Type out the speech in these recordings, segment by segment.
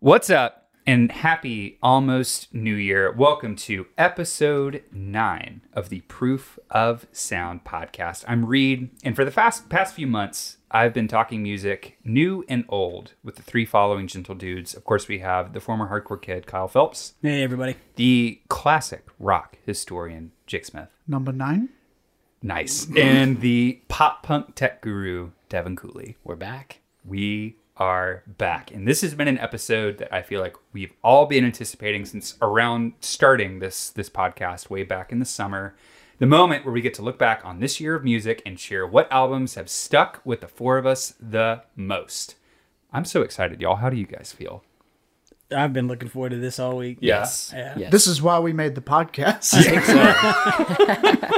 What's up? And happy almost New Year. Welcome to episode nine of the Proof of Sound podcast. I'm Reed, and for the fast, past few months, I've been talking music new and old with the three following gentle dudes. Of course, we have the former hardcore kid, Kyle Phelps, Hey, everybody. the classic rock historian, Jake Smith. Number nine. Nice. and the pop punk tech guru, Devin Cooley. We're back. We are back. And this has been an episode that I feel like we've all been anticipating since around starting this this podcast way back in the summer. The moment where we get to look back on this year of music and share what albums have stuck with the four of us the most. I'm so excited, y'all. How do you guys feel? I've been looking forward to this all week. Yes. Yeah. Yes. This is why we made the podcast.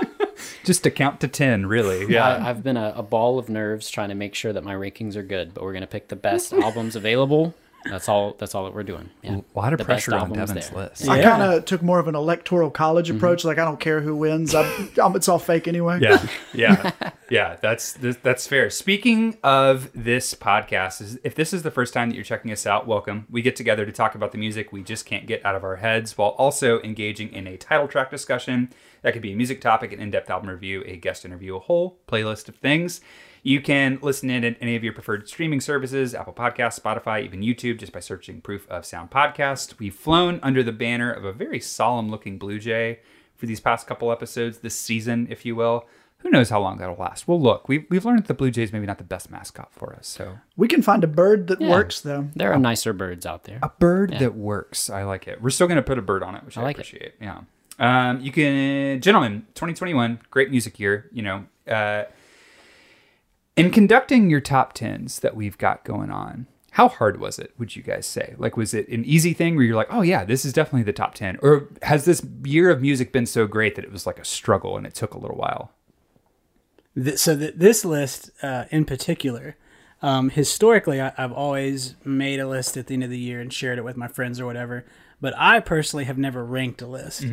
Just to count to 10, really. I, I've been a, a ball of nerves trying to make sure that my rankings are good, but we're gonna pick the best albums available. That's all. That's all that we're doing. Yeah. A lot of The pressure on albums Devin's there. list. I kind of took more of an electoral college mm-hmm. approach. Like I don't care who wins. I'm, I'm, it's all fake anyway. yeah yeah yeah that's that's fair speaking of this podcast is if this is the first time that you're checking us out welcome we get together to talk about the music we just can't get out of our heads while also engaging in a title track discussion that could be a music topic an in-depth album review a guest interview a whole playlist of things you can listen in at any of your preferred streaming services apple Podcasts, spotify even youtube just by searching proof of sound podcast we've flown under the banner of a very solemn looking blue jay for these past couple episodes this season, if you will. Who knows how long that'll last? Well, look, we've, we've learned that the Blue Jays maybe not the best mascot for us. So We can find a bird that Yeah. works though. There are nicer birds out there. a bird that works. I like it. We're still going to put a bird on it, which I, like it. appreciate. Yeah. Um, you can, gentlemen, 2021, great music year. You know, uh, in conducting your top tens that we've got going on, how hard was it? Would you guys say? Like, was it an easy thing where you're like, oh yeah, this is definitely the top ten, or has this year of music been so great that it was like a struggle and it took a little while? So th- this list uh, in particular, um, historically, I- I've always made a list at the end of the year and shared it with my friends or whatever. But I personally have never ranked a list.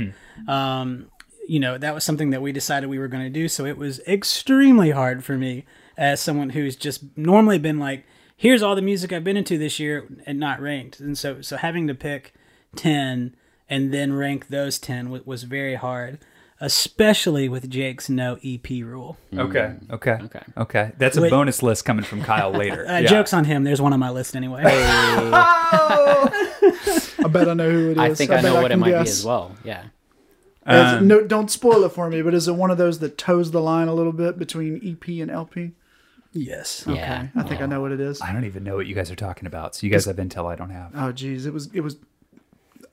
Um, you know, that was something that we decided we were going to do. So it was extremely hard for me as someone who's just normally been like, here's all the music I've been into this year and not ranked. And so, so having to pick 10 and then rank those 10 w- was very hard, especially with Jake's no EP rule. Okay. Okay. Okay. Okay. That's a Wait. bonus list coming from Kyle later. Uh, Yeah. Joke's on him. There's one on my list anyway. I bet I know who it is. I think I, bet know what it can might be as well. Yeah. Is it- no, don't spoil it for me. But is it one of those that toes the line a little bit between EP and LP? Yes. Yeah. I think I know what it is. I don't even know what you guys are talking about. So you guys have intel I don't have. Oh, geez, it was it was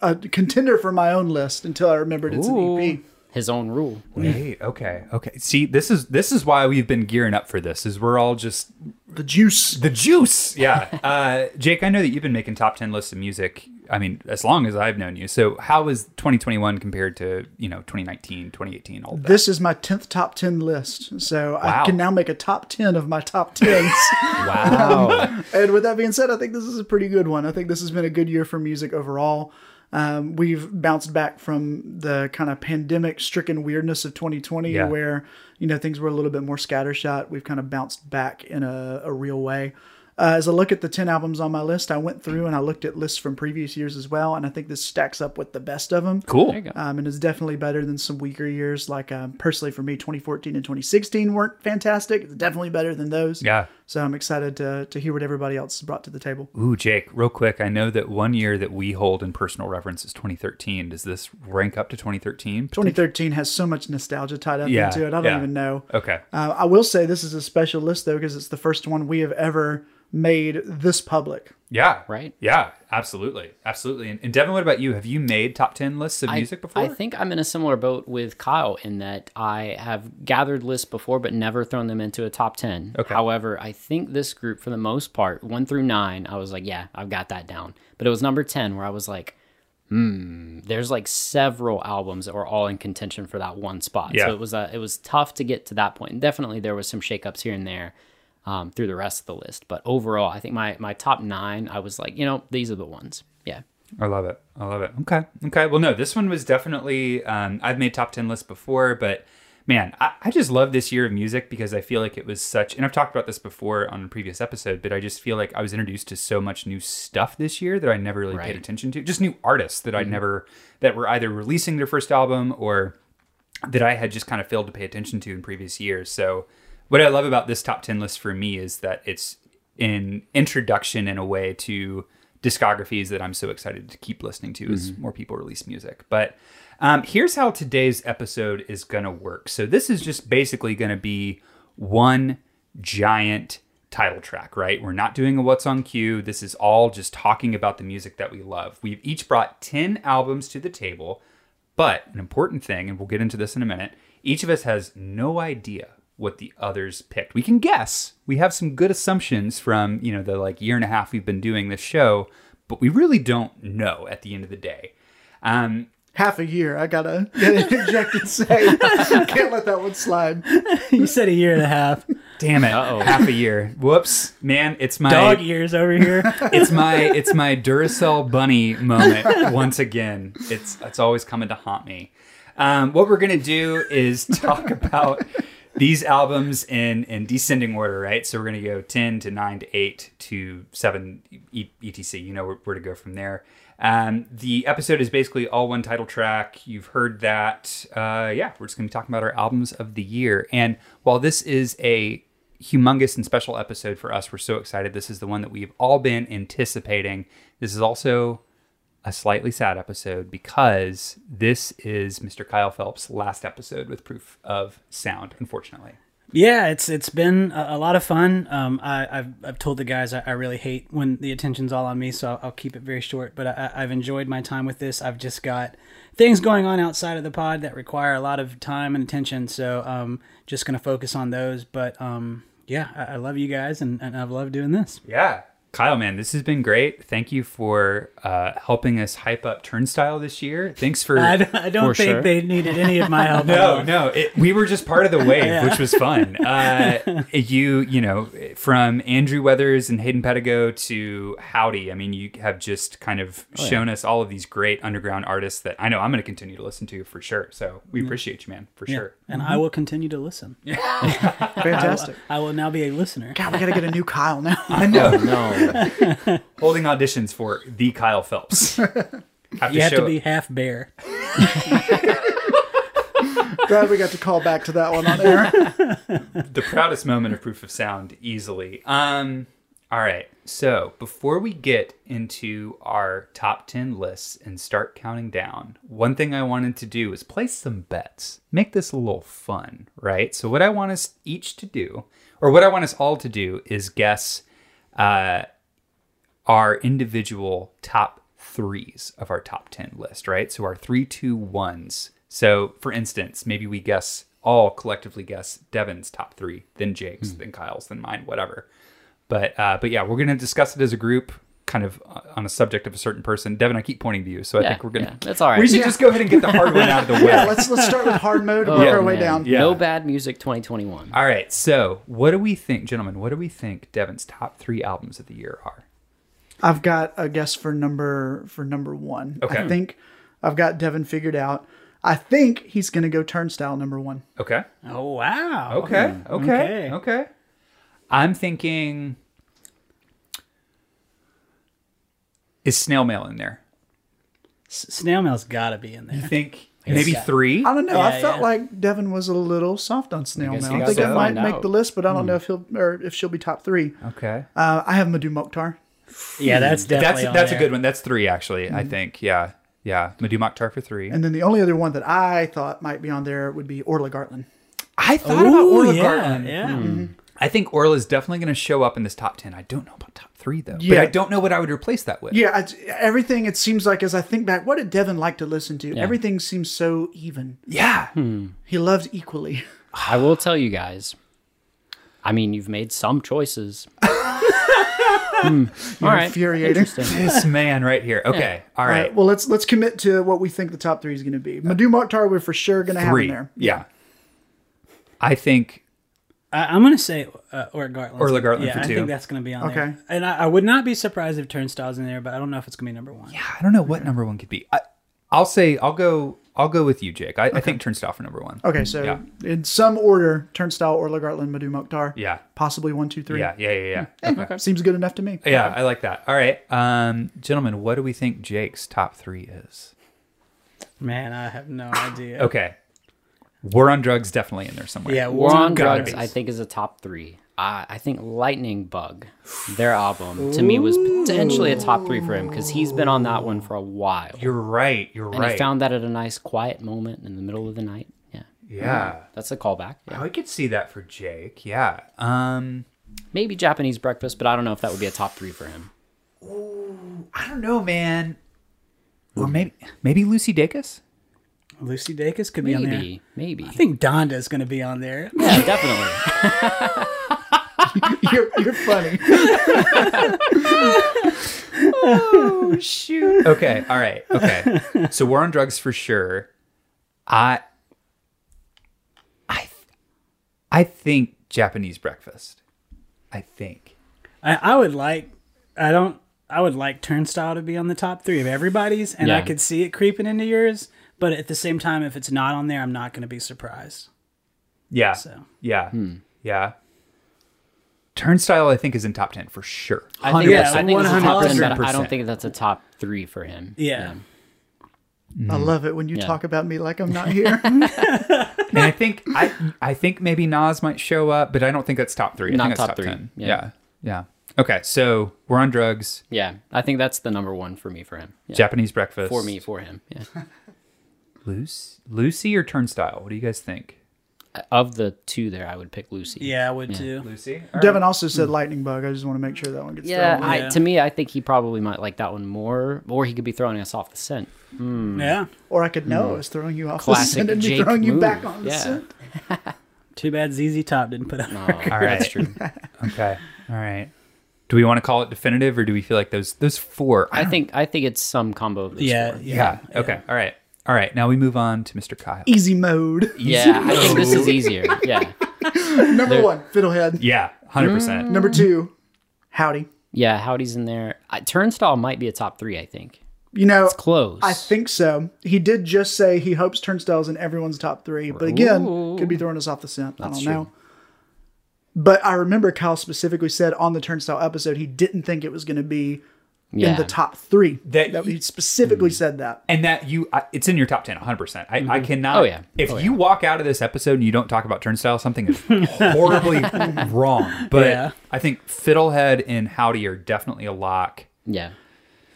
a contender for my own list until I remembered it's an E EP. His own rule. Wait. Okay. Okay. See, this is this is why we've been gearing up for this. Is we're all just The juice. the juice. Yeah. uh, Jake, I know that you've been making top ten lists of music. I mean, as long as I've known you. So how is 2021 compared to you know 2019, 2018, all? This is my tenth top ten list, so Wow. I can now make a top ten of my top tens. wow. and with that being said, I think this is a pretty good one. I think this has been a good year for music overall. Um, we've bounced back from the kind of pandemic-stricken weirdness of 2020, Yeah. where you know things were a little bit more scattershot. We've kind of bounced back in a, a real way. Uh, as I look at the 10 albums on my list, I went through and I looked at lists from previous years as well, and I think this stacks up with the best of them. cool. There you. Um, and it's definitely better than some weaker years. Like um, personally, for me, 2014 and 2016 weren't fantastic. It's definitely better than those. Yeah. So I'm excited to to hear what everybody else brought to the table. Ooh, Jake, real quick. I know that one year that we hold in personal reference is 2013. Does this rank up to 2013? 2013 has so much nostalgia tied up Yeah, into it. I don't yeah. even know. Okay. Uh, I will say this is a special list though because it's the first one we have ever made this public. Yeah. Right. Yeah. Absolutely. Absolutely. And, and Devin, what about you? Have you made top 10 lists of I- music before? I think I'm in a similar boat with Kyle in that I have gathered lists before, but never thrown them into a top 10. Okay. However, I think this group, for the most part, one through nine, I was like, yeah, I've got that down. But it was number 10 where I was like, hmm, there's like several albums that were all in contention for that one spot. Yeah. So it was, uh, it was tough to get to that point. And definitely there was some shakeups here and there. Um, through the rest of the list, but overall, I think my my top nine, I was like, you know, these are the ones. Yeah, I love it. I love it. Okay. Okay. Well, no, this one was definitely, um, I've made top 10 lists before, but man, I, I just love this year of music because I feel like it was such, and I've talked about this before on a previous episode, but I just feel like I was introduced to so much new stuff this year that I never really paid attention to. Just new artists that I never, that were either releasing their first album or that I had just kind of failed to pay attention to in previous years. So, what I love about this top 10 list for me is that it's an introduction in a way to discographies that I'm so excited to keep listening to as more people release music. But um, here's how today's episode is going to work. So, this is just basically going to be one giant title track, right? We're not doing a what's on cue. This is all just talking about the music that we love. We've each brought 10 albums to the table. But an important thing, and we'll get into this in a minute, each of us has no idea what the others picked. We can guess. We have some good assumptions from, you know, the like year and a half we've been doing this show, but we really don't know at the end of the day. Um, Half a year, I gotta get interject and say, can't let that one slide. you said a year and a half. damn it, Uh-oh. half a year. Whoops, man, it's my Dog years over here. it's my it's my Duracell bunny moment once again. It's it's always coming to haunt me. Um, what we're gonna do is talk about these albums in in descending order, right? So we're gonna go ten to nine to eight to seven, etc. You know where, where to go from there. Um, the episode is basically all one title track. You've heard that. Uh, yeah, we're just gonna be talking about our albums of the year. And while this is a humongous and special episode for us. We're so excited. This is the one that we've all been anticipating. This is also a slightly sad episode because this is Mr. Kyle Phelps' last episode with Proof of Sound, unfortunately. Yeah, it's it's been a, a lot of fun. Um, I, I've I've told the guys I, I really hate when the attention's all on me, so I'll, I'll keep it very short. But I, I've enjoyed my time with this. I've just got things going on outside of the pod that require a lot of time and attention, so um, just gonna focus on those. But um, yeah, I, I love you guys, and, and I've loved doing this. Yeah. Kyle, man, this has been great. Thank you for uh, helping us hype up Turnstile this year. Thanks for. I, don't- I don't For think sure. they needed any of my help. No, no, it, we were just part of the wave, which was fun. Uh, you, you know, from Andrew Weathers and Hayden Pedigo to Hovvdy. I mean, you have just kind of shown us all of these great underground artists that I know I'm going to continue to listen to for sure. So we appreciate you, man, for Yeah, sure. and I will continue to listen. Fantastic. I will now be a listener. God, we gotta get a new Kyle now. I know. No. Holding auditions for the Kyle Phelps. Have You have to show- be half bear. Glad we got to call back to that one on air. the proudest moment of proof of sound easily um all right so before we get into our top 10 lists and start counting down one thing i wanted to do is place some bets make this a little fun right so what i want us each to do or what i want us all to do is guess uh our individual top threes of our top 10 list, right? So our three, two, ones. So for instance, maybe we guess all collectively guess Devin's top three, then Jake's, then Kyle's, then mine, whatever. But uh, but yeah, we're gonna discuss it as a group, kind of uh, on a subject of a certain person. Devin, I keep pointing to you, so I think we're gonna. yeah, that's all right. We should Yeah. just go ahead and get the hard one out of the way. Yeah, let's let's start with hard mode and work Oh, our way down. Yeah. No bad music 2021. All right, so what do we think, gentlemen? What do we think Devin's top three albums of the year are? I've got a guess for number for number one. Okay. I think I've got Devin figured out. I think he's gonna go turnstile number one. Okay. Oh wow. Okay. Okay. Okay. Okay. I'm thinking. Is snail mail in there? S- Snail mail's got to be in there. You think maybe yeah. three? I don't know. Yeah, I felt yeah. like Devin was a little soft on snail guess mail. you I got think to it might make the list, but I don't know if he'll or if she'll be top three. Okay. Uh, I have Mdou Moctar. Yeah, that's That's definitely. on that's a good one. That's three actually. I mm-hmm. think. Yeah. Yeah. Mdou Moctar for three. And then the only other one that I thought might be on there would be Orla Gartland. I thought about Orla yeah, Gartland. yeah. Mm-hmm. Hmm. I think Orla is definitely going to show up in this top ten. I don't know about top three though. But I don't know what I would replace that with. Yeah, it's, everything it seems like as I think back, what did Devin like to listen to? Everything seems so even. Yeah. Hmm. He loves equally. I will tell you guys. I mean, you've made some choices. Hmm. All right. infuriating. This man right here. Okay. All All right. right. Well, let's let's commit to what we think the top three is going to be. Mdou Moctar, we're for sure going to have in there. Yeah. I think I, I'm gonna say uh, or Gartland. Orla Gartland yeah, for I think that's gonna be on there. Okay. And I, I would not be surprised if Turnstile's in there, but I don't know if it's gonna be number one. Yeah, I don't know what number one could be. I, I'll say I'll go I'll go with you, Jake. I, I think Turnstile for number one. Okay, so Yeah. in some order, Turnstile, Orla Gartland, Mdou Moctar. Yeah. Possibly one, two, three. Yeah, yeah, yeah, yeah. Okay. Seems good enough to me. Yeah, I like that. All right, um, gentlemen, what do we think Jake's top three is? Man, I have no idea. Okay, War on Drugs definitely in there somewhere. Yeah, War War on Drugs. I think, is a top three. Uh, I think Lightning Bug, their album, to me was potentially a top three for him because he's been on that one for a while. you're right. You're and right. he found that at a nice quiet moment in the middle of the night. Yeah, yeah, that's a callback. Yeah. I could see that for Jake. Yeah. Um, Maybe Japanese Breakfast, but I don't know if that would be a top three for him. Oh, I don't know, man. Or maybe maybe Lucy Dacus. Lucy Dacus could be on there. Maybe, maybe. I think Donda's going to be on there. Yeah, definitely. you're, you're funny. Oh, shoot. Okay. All right. Okay. so War on Drugs for sure. I. I. I think Japanese Breakfast. I think. I, I would like. I don't. I would like Turnstile to be on the top three of everybody's, and I could see it creeping into yours. But at the same time, if it's not on there, I'm not going to be surprised. Yeah. So Yeah. Hmm. Yeah. Turnstile, I think, is in top ten for sure. I think, Yeah, that's, I think it's a top 10, but I don't think that's a top three for him. yeah, I hmm. love it when you Yeah. talk about me like I'm not here. And I think I I think maybe Nas might show up, but I don't think that's top three. I Not think that's top top, three. ten. Yeah. Yeah. yeah. Okay, so we're on drugs. Yeah, I think that's the number one for me for him. Yeah. Japanese breakfast For me, for him. Yeah. Lucy, Lucy or Turnstile? What do you guys think? of the two there, I would pick Lucy. yeah, I would too. Lucy. Devin also said hmm. lightning bug. I just want to make sure that one gets Yeah, thrown. I, Yeah. to me, I think he probably might like that one more, or he could be throwing us off the scent. Hmm. Yeah, Or I could know hmm. I was throwing you off Classic the scent and be Jake throwing you back on the scent. too bad ZZ Top didn't put up. Oh, All right. that's true. Okay. All right. Do we want to call it definitive, or do we feel like those those four? I think I think it's some combo of those Yeah, four. yeah, yeah. Okay. All right. All right. Now we move on to Mr. Kyle. Easy mode. Yeah, I think this is easier. Yeah, Number one, Fiddlehead. Yeah. Hundred percent. Mm. Number two, Hovvdy. yeah. Hovvdy's in there. I, Turnstile might be a top three. I think You know, it's close. I think so. He did just say he hopes Turnstile's in everyone's top three, but again, Ooh. could be throwing us off the scent. I don't true. know. But I remember Kyle specifically said on the Turnstile episode he didn't think it was going to be yeah. in the top three. That- That, he specifically hmm. said that. and that you I, it's in your top 10 100% i, I hmm. cannot Oh, yeah. if Oh, you walk out of this episode and you don't talk about turnstile something is horribly wrong but Yeah. i think fiddlehead and Hovvdy are definitely a lock Yeah.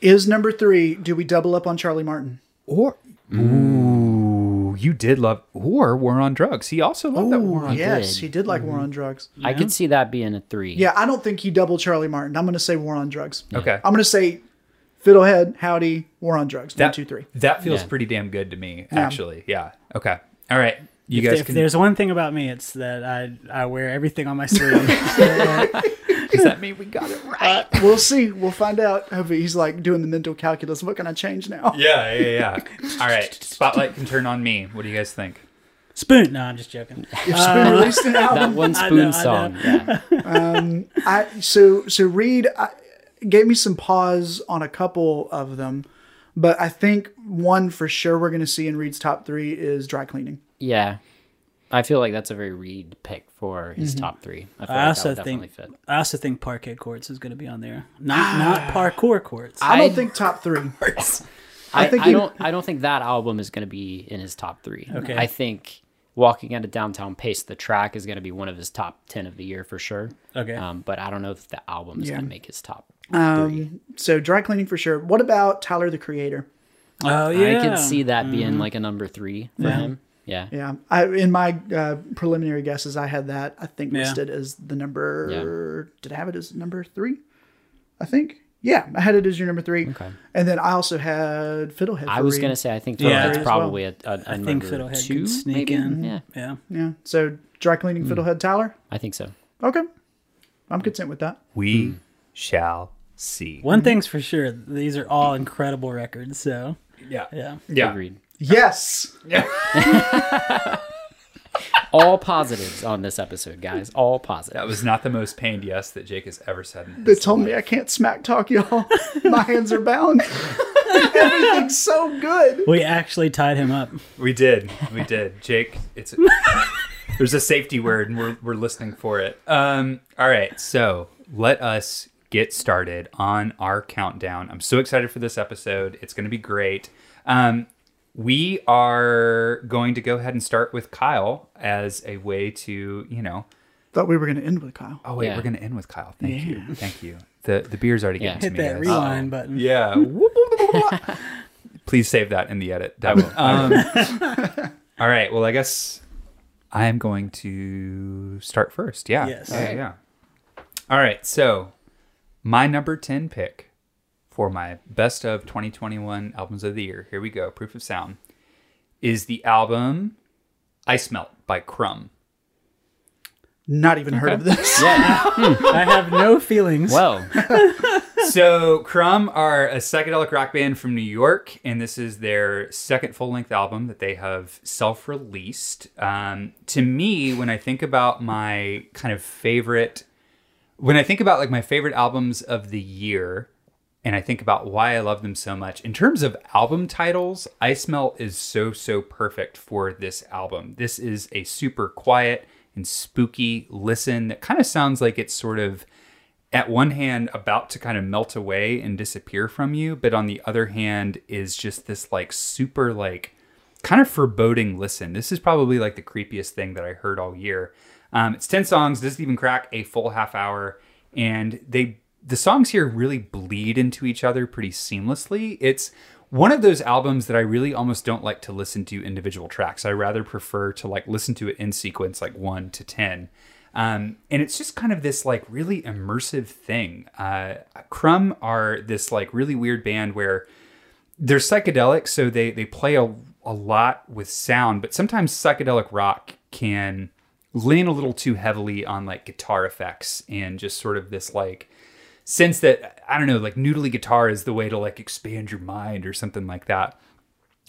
Is number three, do we double up on Charlie Martin? or ooh you did love or war on drugs he also loved that war on Drugs. yes, did. he did like War mm-hmm. on Drugs. I could see that being a three. Yeah, I don't think he doubled Charlie Martin. I'm going to say War on Drugs. okay I'm going to say Fiddlehead, Hovvdy, War on Drugs. One, that, two, three. that feels Yeah. pretty damn good to me actually yeah okay all right you If, guys if can there's one thing about me, it's that I I wear everything on my sleeve. does that mean we got it right uh, We'll see. We'll find out. Hopefully, he's like doing the mental calculus. What can I change now? yeah yeah yeah all right spotlight can turn on me what do you guys think Spoon. No, I'm just joking. If Spoon uh, released an album, That album, one I spoon know, I song. Yeah. Um, I so so Reed I, gave me some pause on a couple of them, but I think one for sure we're going to see in Reed's top three is dry cleaning. yeah. I feel like that's a very Reed pick for his top three. I feel I like also that would think definitely fit. I also think parquet courts is going to be on there. Not not parkour courts. I don't I- think top three. I, think I he- don't. I don't think that album is going to be in his top three. Okay. I think "Walking at a Downtown Pace," the track is going to be one of his top ten of the year for sure. Okay. Um, but I don't know if the album is Yeah. going to make his top. Um, so dry cleaning for sure. What about Tyler the Creator? oh yeah. I could see that being like a number three for him. Yeah. Yeah, I in my uh, preliminary guesses, I had that. I think Yeah. listed as the number. Did I have it as number three? I think. Yeah, I had it as your number three. Okay. And then I also had Fiddlehead. I was going to say I think Yeah. Fiddlehead's well. probably a, a, a I think number Fiddlehead two, could sneak maybe? in. Yeah, Yeah. Yeah. So dry cleaning Fiddlehead Tyler. I think so. Okay, I'm content with that. we shall see One thing's for sure, these are all incredible records. So yeah yeah. yeah Agreed. Yes. All positives on this episode, guys. All positives. That was not the most pained yes that Jake has ever said. In They his told me life. I can't smack talk y'all. my hands are bound. Everything's so good. We actually tied him up. We did. We did. Jake, it's there's a safety word and we're we're listening for it. Um all right, so let us get started on our countdown. I'm so excited for this episode. It's going to be great. Um we are going to go ahead and start with Kyle as a way to, you know, Thought we were going to end with Kyle. Oh wait, Yeah. we're going to end with Kyle. Thank you. Thank you. The the beer's already Yeah. getting Hit to me. that guys. rewind button. Yeah. Please save that in the edit. That will. Um, all right. Well, I guess I am going to start first. Yeah. Yes. Yeah. yeah. All right. So, my number 10 pick for my best of 2021 albums of the year, here we go, Proof of Sound, is the album Ice Melt by Crumb. Not even heard of this. I have no feelings. Well, so Crumb are a psychedelic rock band from New York, and this is their second full-length album that they have self-released. Um, to me, when I think about my kind of favorite, when I think about like my favorite albums of the year, and I think about why I love them so much, in terms of album titles, Ice Melt is so so perfect for this album. This is a super quiet and spooky listen that kind of sounds like it's sort of at one hand about to kind of melt away and disappear from you but on the other hand is just this like super like kind of foreboding listen. This is probably like the creepiest thing that i heard all year. Um, it's 10 songs doesn't even crack a full half hour and they the songs here really bleed into each other pretty seamlessly it's one of those albums that I really almost don't like to listen to individual tracks. I rather prefer to like listen to it in sequence, like one to 10. Um, and it's just kind of this like really immersive thing. Uh, Crumb are this like really weird band where they're psychedelic, so they they play a, a lot with sound, but sometimes psychedelic rock can lean a little too heavily on like guitar effects and just sort of this like sense that I don't know, like noodly guitar is the way to like expand your mind or something like that.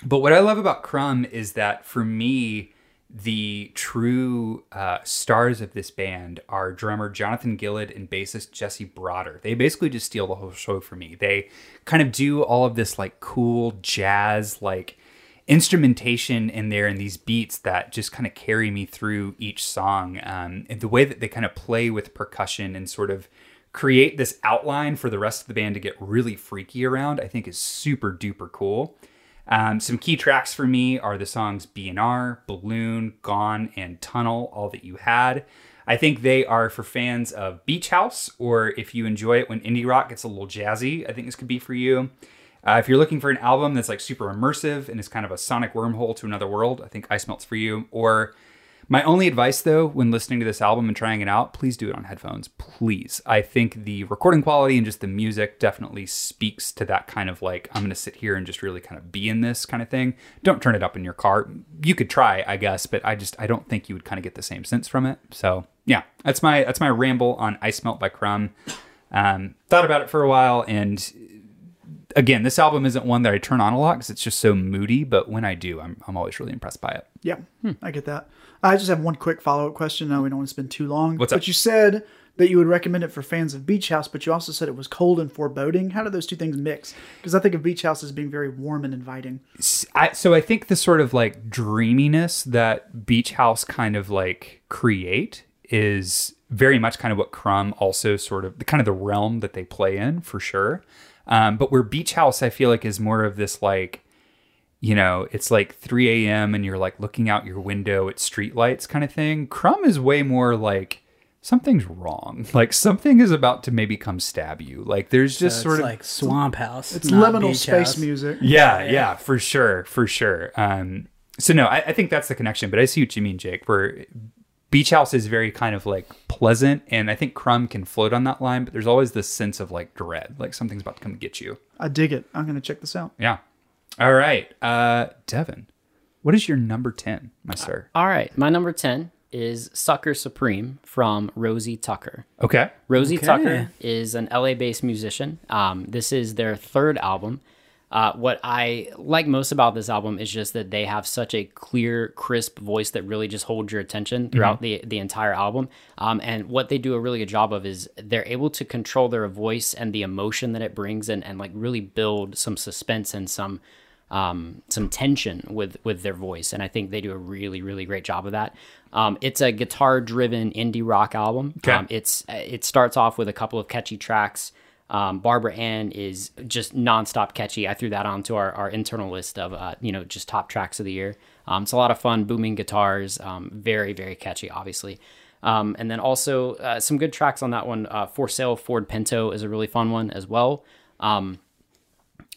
But what I love about Crumb is that for me, the true uh, stars of this band are drummer Jonathan Gilad and bassist Jesse Brotter. They basically just steal the whole show for me. They kind of do all of this like cool jazz, like instrumentation in there and these beats that just kind of carry me through each song. Um, and the way that they kind of play with percussion and sort of create this outline for the rest of the band to get really freaky around, I think is super duper cool. Um, some key tracks for me are the songs BNR, Balloon, Gone, and Tunnel, All That You Had. I think they are for fans of Beach House, or if you enjoy it when indie rock gets a little jazzy, I think this could be for you. Uh, if you're looking for an album that's like super immersive and is kind of a sonic wormhole to another world, I think Ice Melt's for you. Or my only advice though, when listening to this album and trying it out, please do it on headphones. Please. I think the recording quality and just the music definitely speaks to that kind of like, I'm going to sit here and just really kind of be in this kind of thing. Don't turn it up in your car. You could try, I guess, but I just, I don't think you would kind of get the same sense from it. So yeah, that's my, that's my ramble on Ice Melt by Crumb. Um, thought about it for a while and again, this album isn't one that I turn on a lot because it's just so moody. But when I do, I'm I'm always really impressed by it. Yeah, I get that. I just have one quick follow up question. Now we don't want to spend too long. What's but you said that you would recommend it for fans of Beach House, but you also said it was cold and foreboding. How do those two things mix? Because I think of Beach House as being very warm and inviting. I, so I think the sort of like dreaminess that Beach House kind of like create is very much kind of what Crumb also sort of the kind of the realm that they play in for sure. Um, but where Beach House I feel like is more of this like you know, it's like 3 a.m. and you're like looking out your window at streetlights kind of thing. Crumb is way more like something's wrong. Like something is about to maybe come stab you. Like there's just So sort of like Swamp House. It's liminal space House. music. yeah, yeah, for sure, for sure. Um, so no, I, I think that's the connection. But I see what you mean, Jake. Where Beach House is very kind of like pleasant, and I think Crumb can float on that line. But there's always this sense of like dread, like something's about to come get you. I dig it. I'm gonna check this out. Yeah. All right, uh, Devin, what is your number ten, my sir? all right. My number 10 is Sucker Supreme from Rosie Tucker. Okay. Rosie Okay. Tucker is an LA based musician. Um, this is their third album. Uh, what I like most about this album is just that they have such a clear, crisp voice that really just holds your attention throughout the the entire album. Um, and what they do a really good job of is they're able to control their voice and the emotion that it brings, and and like really build some suspense and some um, some tension with with their voice, and I think they do a really really great job of that. Um, it's a guitar driven indie rock album. Okay. Um, it's it starts off with a couple of catchy tracks. Um, Barbara Ann is just nonstop catchy. I threw that onto our, our internal list of uh, you know just top tracks of the year. Um, it's a lot of fun, booming guitars, um, very very catchy, obviously. Um, and then also uh, some good tracks on that one. Uh, For Sale Ford Pinto is a really fun one as well. Um,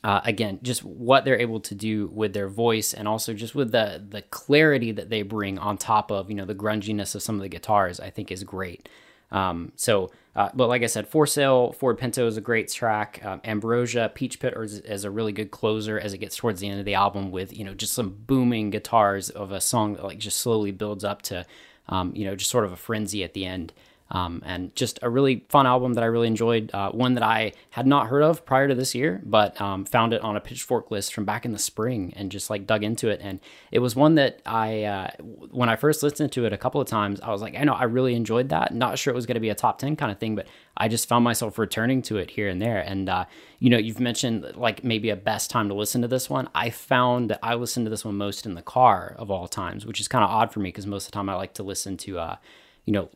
uh, again, just what they're able to do with their voice, and also just with the the clarity that they bring on top of you know the grunginess of some of the guitars, I think is great. Um, so, uh, but like I said, For Sale Ford Pinto is a great track. Um, Ambrosia Peach Pit is, is a really good closer as it gets towards the end of the album with you know just some booming guitars of a song that like just slowly builds up to um, you know just sort of a frenzy at the end. Um, and just a really fun album that I really enjoyed. Uh, one that I had not heard of prior to this year, but um, found it on a Pitchfork list from back in the spring and just like dug into it. And it was one that I, uh, when I first listened to it a couple of times, I was like, I know I really enjoyed that. Not sure it was going to be a top 10 kind of thing, but I just found myself returning to it here and there. And, uh, you know, you've mentioned like maybe a best time to listen to this one. I found that I listened to this one most in the car of all times, which is kind of odd for me because most of the time I like to listen to, uh, you know,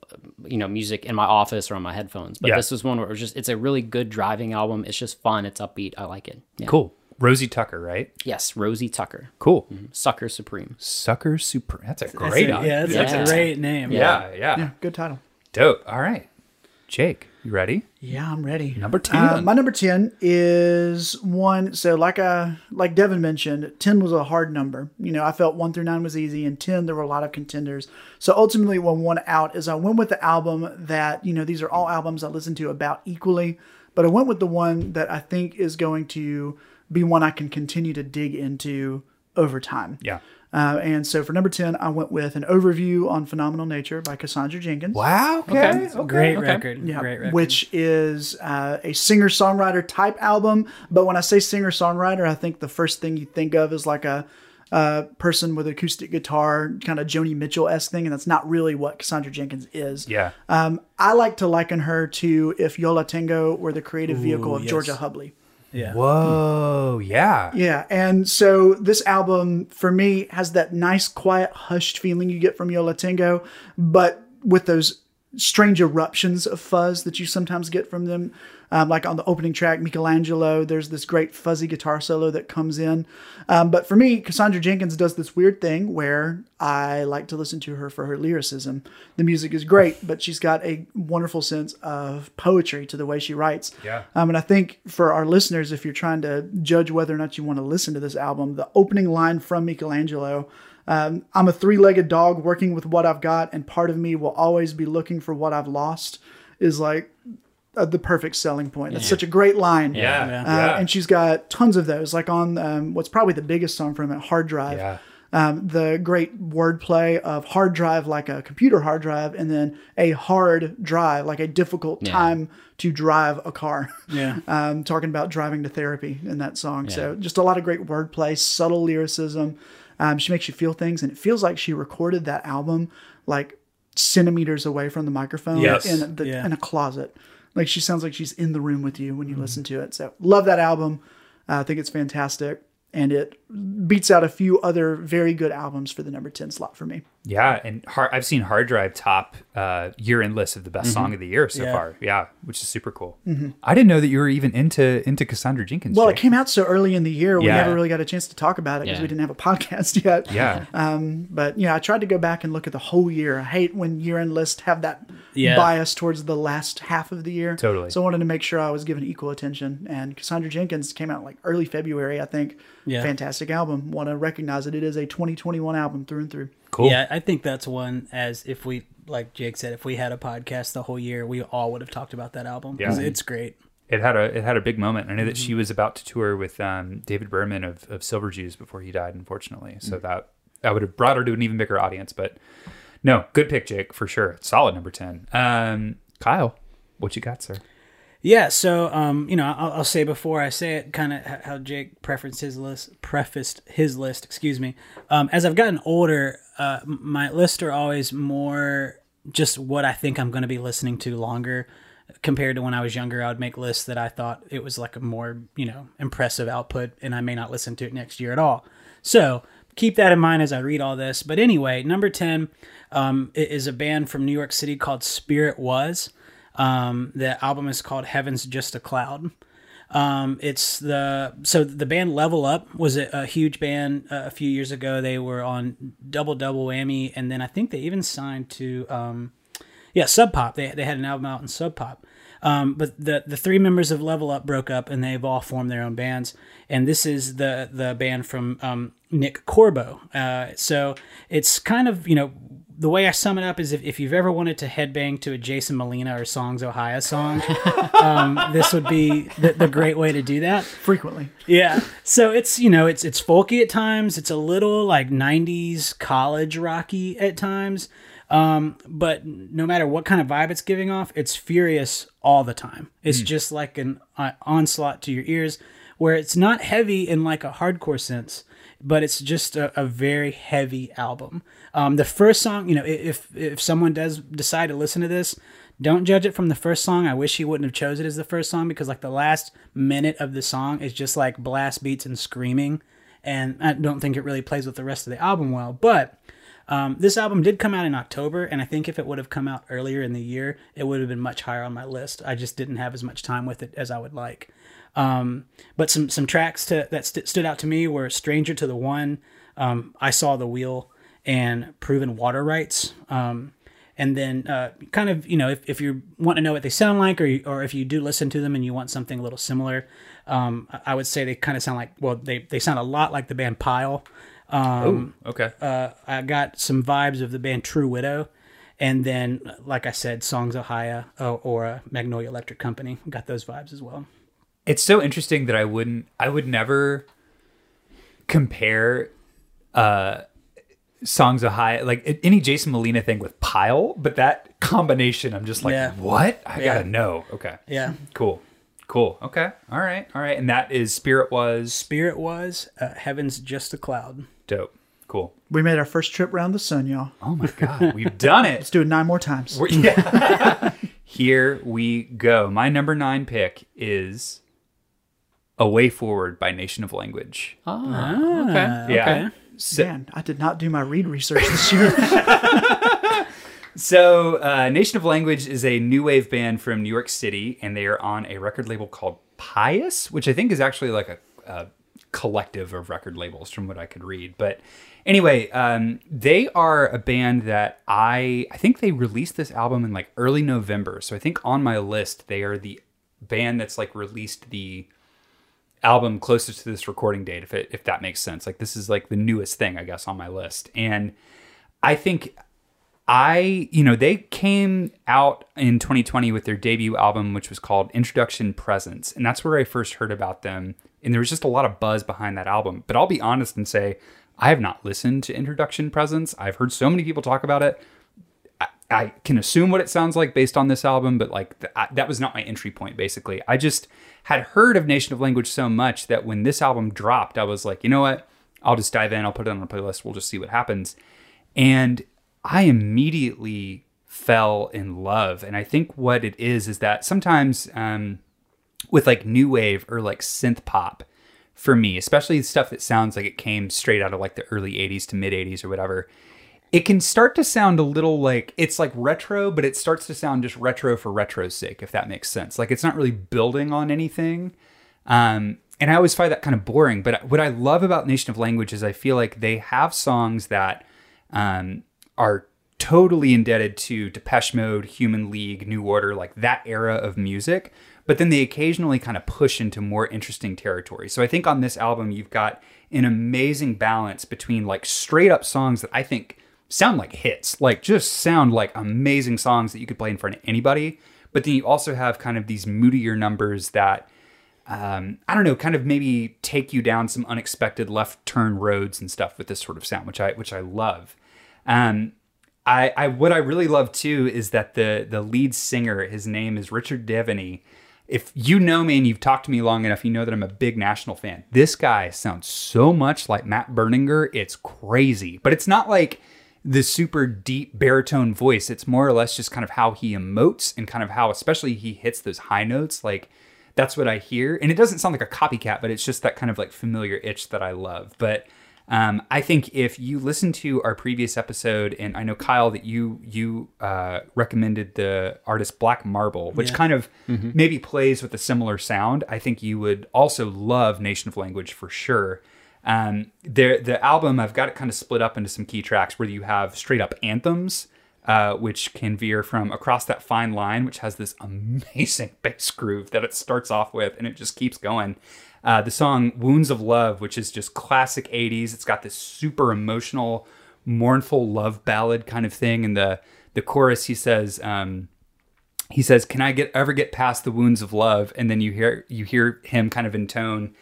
you know, music in my office or on my headphones. But Yeah. this was one where it was just it's a really good driving album. It's just fun. It's upbeat. I like it. Yeah. Cool. Rosie Tucker, right? Yes, Rosie Tucker, Cool. Mm-hmm. Sucker Supreme. Sucker Super. That's a That's great. a- yeah, that's Yeah. a great name. yeah, yeah, Yeah, good title. Dope. All right, Jake, you ready? Yeah, I'm ready. Number 10. Uh, my number ten is one. So like uh like Devin mentioned, ten was a hard number. You know, I felt one through nine was easy, and ten there were a lot of contenders. So ultimately, when one out is I went with the album that you know these are all albums I listen to about equally, but I went with the one that I think is going to be one I can continue to dig into over time. Yeah. Uh, and so for number 10, I went with an overview on Phenomenal Nature by Cassandra Jenkins. Wow. Okay. okay. Great okay. record. Yeah, Great record. which is uh, a singer songwriter type album. But when I say singer songwriter, I think the first thing you think of is like a, a person with acoustic guitar, kind of Joni Mitchell esque thing, and that's not really what Cassandra Jenkins is. Yeah. Um, I like to liken her to if Yo La Tengo were the creative vehicle of yes. Georgia Hubley. Yeah. Whoa. Yeah. Yeah, and so this album for me has that nice, quiet, hushed feeling you get from Yo La Tengo, but with those strange eruptions of fuzz that you sometimes get from them. Um, like on the opening track, Michelangelo, there's this great fuzzy guitar solo that comes in. Um, but for me, Cassandra Jenkins does this weird thing where I like to listen to her for her lyricism. The music is great, but she's got a wonderful sense of poetry to the way she writes. Yeah. Um, and I think for our listeners, if you're trying to judge whether or not you want to listen to this album, the opening line from Michelangelo um, I'm a three legged dog working with what I've got, and part of me will always be looking for what I've lost is like uh, the perfect selling point. That's such a great line. Yeah. Yeah. Yeah. Uh, and she's got tons of those, like on um, what's probably the biggest song from it, Hard Drive. Yeah. Um, the great wordplay of hard drive, like a computer hard drive, and then a hard drive, like a difficult time to drive a car. Yeah. um, talking about driving to therapy in that song. So just a lot of great wordplay, subtle lyricism. Um, she makes you feel things, and it feels like she recorded that album like centimeters away from the microphone Yes. in the, Yeah. in a closet. Like she sounds like she's in the room with you when you listen to it. So love that album. Uh, I think it's fantastic, and it beats out a few other very good albums for the number ten slot for me. Yeah, and hard, I've seen Hard Drive top uh, year-end list of the best song of the year so Yeah. far. Yeah, which is super cool. I didn't know that you were even into into Cassandra Jenkins. Well, it came out so early in the year, Yeah. we never really got a chance to talk about it because Yeah. we didn't have a podcast yet. Yeah, Um, But yeah, I tried to go back and look at the whole year. I hate when year end lists have that Yeah. bias towards the last half of the year. Totally. So I wanted to make sure I was given equal attention. And Cassandra Jenkins came out like early February, I think. Yeah. Fantastic album. Want to recognize that it is a 2021 album through and through. cool. Yeah, I think that's one as if we like Jake said, if we had a podcast the whole year, we all would have talked about that album. Yeah. Mm-hmm. It's great. It had a it had a big moment. I know that she mm-hmm. was about to tour with um, David Berman of, of Silver Jews before he died, unfortunately. So mm. that that would have brought her to an even bigger audience. But no, good pick, Jake, for sure. Solid number ten. Um, Kyle, what you got, sir? Yeah, so um, you know, I'll, I'll say before I say it, kind of how Jake prefaced his list, prefaced his list. Excuse me. Um, as I've gotten older, uh, my lists are always more just what I think I'm going to be listening to longer. Compared to when I was younger, I would make lists that I thought it was like a more you know impressive output, and I may not listen to it next year at all. So keep that in mind as I read all this. But anyway, number ten um, is a band from New York City called Spirit Was. Um, the album is called Heaven's Just a Cloud. Um, it's the so the band Level Up was a, a huge band uh, a few years ago. They were on Double Double Whammy, and then I think they even signed to um, yeah Sub Pop. They they had an album out in Sub Pop. Um, but the the three members of Level Up broke up, and they've all formed their own bands. And this is the the band from um, Nick Corbo. Uh, so it's kind of you know the way I sum it up is if, if you've ever wanted to headbang to a Jason Molina or Songs: Ohia song, um, this would be the, the great way to do that. Frequently. Yeah. So it's you know it's it's folky at times. It's a little like '90s college rocky at times. Um, but no matter what kind of vibe it's giving off, it's furious all the time. It's just like an uh, onslaught to your ears, where it's not heavy in like a hardcore sense, but it's just a, a very heavy album. Um, the first song, you know, if if someone does decide to listen to this, don't judge it from the first song. I wish he wouldn't have chose it as the first song because like the last minute of the song is just like blast beats and screaming, and I don't think it really plays with the rest of the album well. But um, this album did come out in October, and I think if it would have come out earlier in the year, it would have been much higher on my list. I just didn't have as much time with it as I would like. Um, but some some tracks to, that st- stood out to me were "Stranger to the One," um, "I Saw the Wheel," and "Proven Water Rights." Um, and then, uh, kind of, you know, if, if you want to know what they sound like, or you, or if you do listen to them and you want something a little similar, um, I- would say they kind of sound like well, they they sound a lot like the band Pile. Um, Okay. uh, I got some vibes of the band True Widow, and then, like I said, Songs: Ohia or, or uh, Magnolia Electric Company. Got those vibes as well. It's so interesting that I wouldn't I would never compare uh Songs: Ohia like any Jason Molina thing with Pile, but that combination I'm just like Yeah. what? I Yeah. gotta know. Okay. Yeah. Cool. Cool. Okay. All right. All right. And that is Spirit was Spirit was uh, Heaven's Just a Cloud. dope. Cool. We made our first trip around the sun, y'all. Oh my god, we've done it. Let's do it nine more times. We're- yeah. Here we go. My number nine pick is A Way Forward by Nation of Language. Oh, Ah, okay. Yeah. So, Man, I did not do my read research this year. so uh, Nation of Language is a new wave band from New York City, and they are on a record label called PIAS, which I think is actually like a, a collective of record labels from what I could read. But anyway, um, they are a band that I I think they released this album in like early November. So I think on my list they are the band that's like released the album closest to this recording date if it if that makes sense. Like this is like the newest thing i guess on my list. And i think i you know they came out in 2020 with their debut album which was called introduction presence. And that's where i first heard about them. And there was just a lot of buzz behind that album. But i'll be honest and say i have not listened to introduction presence. I've heard so many people talk about it I, can assume what it sounds like based on this album, but like th- I, that was not my entry point. Basically, I just had heard of Nation of Language so much that when this album dropped, I was like, you know what? I'll just dive in. I'll put it on a playlist. We'll just see what happens. And I immediately fell in love. And I think what it is is that sometimes um, with like new wave or like synth pop, for me, especially stuff that sounds like it came straight out of like the early 80s to mid 80s or whatever, it can start to sound a little like it's like retro, but it starts to sound just retro for retro's sake, if that makes sense. Like it's not really building on anything. Um, and I always find that kind of boring. But what I love about Nation of Language is I feel like they have songs that um, are totally indebted to Depeche Mode, Human League, New Order, like that era of music. But then they occasionally kind of push into more interesting territory. So I think on this album, you've got an amazing balance between like straight up songs that I think sound like hits, like just sound like amazing songs that you could play in front of anybody. But then you also have kind of these moodier numbers that um, I don't know, kind of maybe take you down some unexpected left turn roads and stuff with this sort of sound, which I which I love. Um, I, I what I really love too is that the the lead singer, his name is Richard Devaney. if you know me and you've talked to me long enough, you know that I'm a big National fan. This guy sounds so much like Matt Berninger. It's crazy. But it's not like the super deep baritone voice. It's more or less just kind of how he emotes and kind of how, especially, he hits those high notes. Like, that's what I hear. And it doesn't sound like a copycat, but it's just that kind of like familiar itch that I love. But um, I think if you listen to our previous episode, and I know Kyle that you you uh, recommended the artist Black Marble, which kind of maybe plays with a similar sound. I think you would also love Nation of Language for sure. Um, the the album I've got it kind of split up into some key tracks where you have straight up anthems. Uh, which can veer from across that fine line, which has this amazing bass groove that it starts off with, and it just keeps going. Uh, the song Wounds of Love, which is just classic 80s. It's got this super emotional, mournful love ballad kind of thing. And the, the chorus, he says, um, he says, "Can I get ever get past the wounds of love?" And then you hear you hear him kind of intone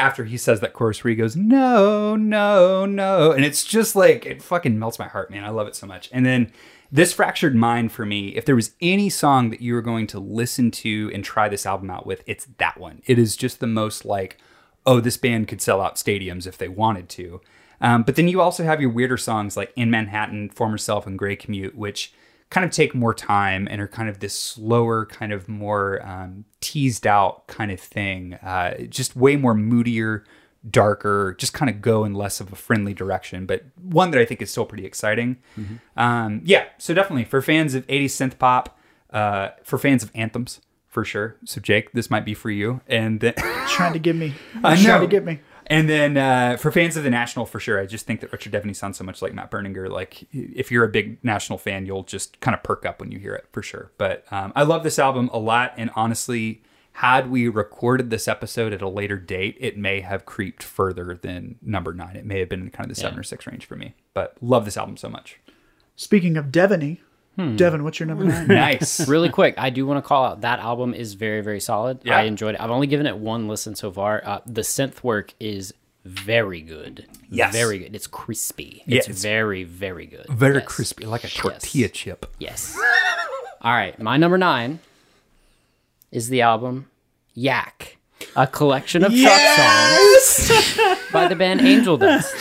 after he says that chorus where he goes, "No, no, no," and it's just like it fucking melts my heart, man. I love it so much. And then this fractured mind for me. If there was any song that you were going to listen to and try this album out with, it's that one. It is just the most like, oh, this band could sell out stadiums if they wanted to. Um, but then you also have your weirder songs like In Manhattan, Former Self, and Gray Commute, which kind of take more time and are kind of this slower, kind of more um, teased out kind of thing. Uh, just way more moodier, darker, just kind of go in less of a friendly direction, but one that I think is still pretty exciting. Um, yeah, so definitely for fans of 80s synth pop, uh, for fans of anthems, for sure. So Jake, this might be for you. And then Trying to get me. I Trying know. to get me. And then uh, for fans of the National, for sure, I just think that Richard Devaney sounds so much like Matt Berninger. Like, if you're a big National fan, you'll just kind of perk up when you hear it, for sure. But um, I love this album a lot. And honestly, had we recorded this episode at a later date, it may have creeped further than number nine. It may have been in kind of the seven or six range for me. But love this album so much. Speaking of Devony, Devon, what's your number nine? Nice. really quick, I do want to call out that album is very, very solid. Yeah. I enjoyed it. I've only given it one listen so far. Uh, the synth work is very good. Yes. Very good. It's crispy. Yeah, It's, it's very, very good. Very Yes. crispy, like a tortilla chip. Yes. All right. My number nine is the album Yak, a collection of truck songs by the band Angel Dust.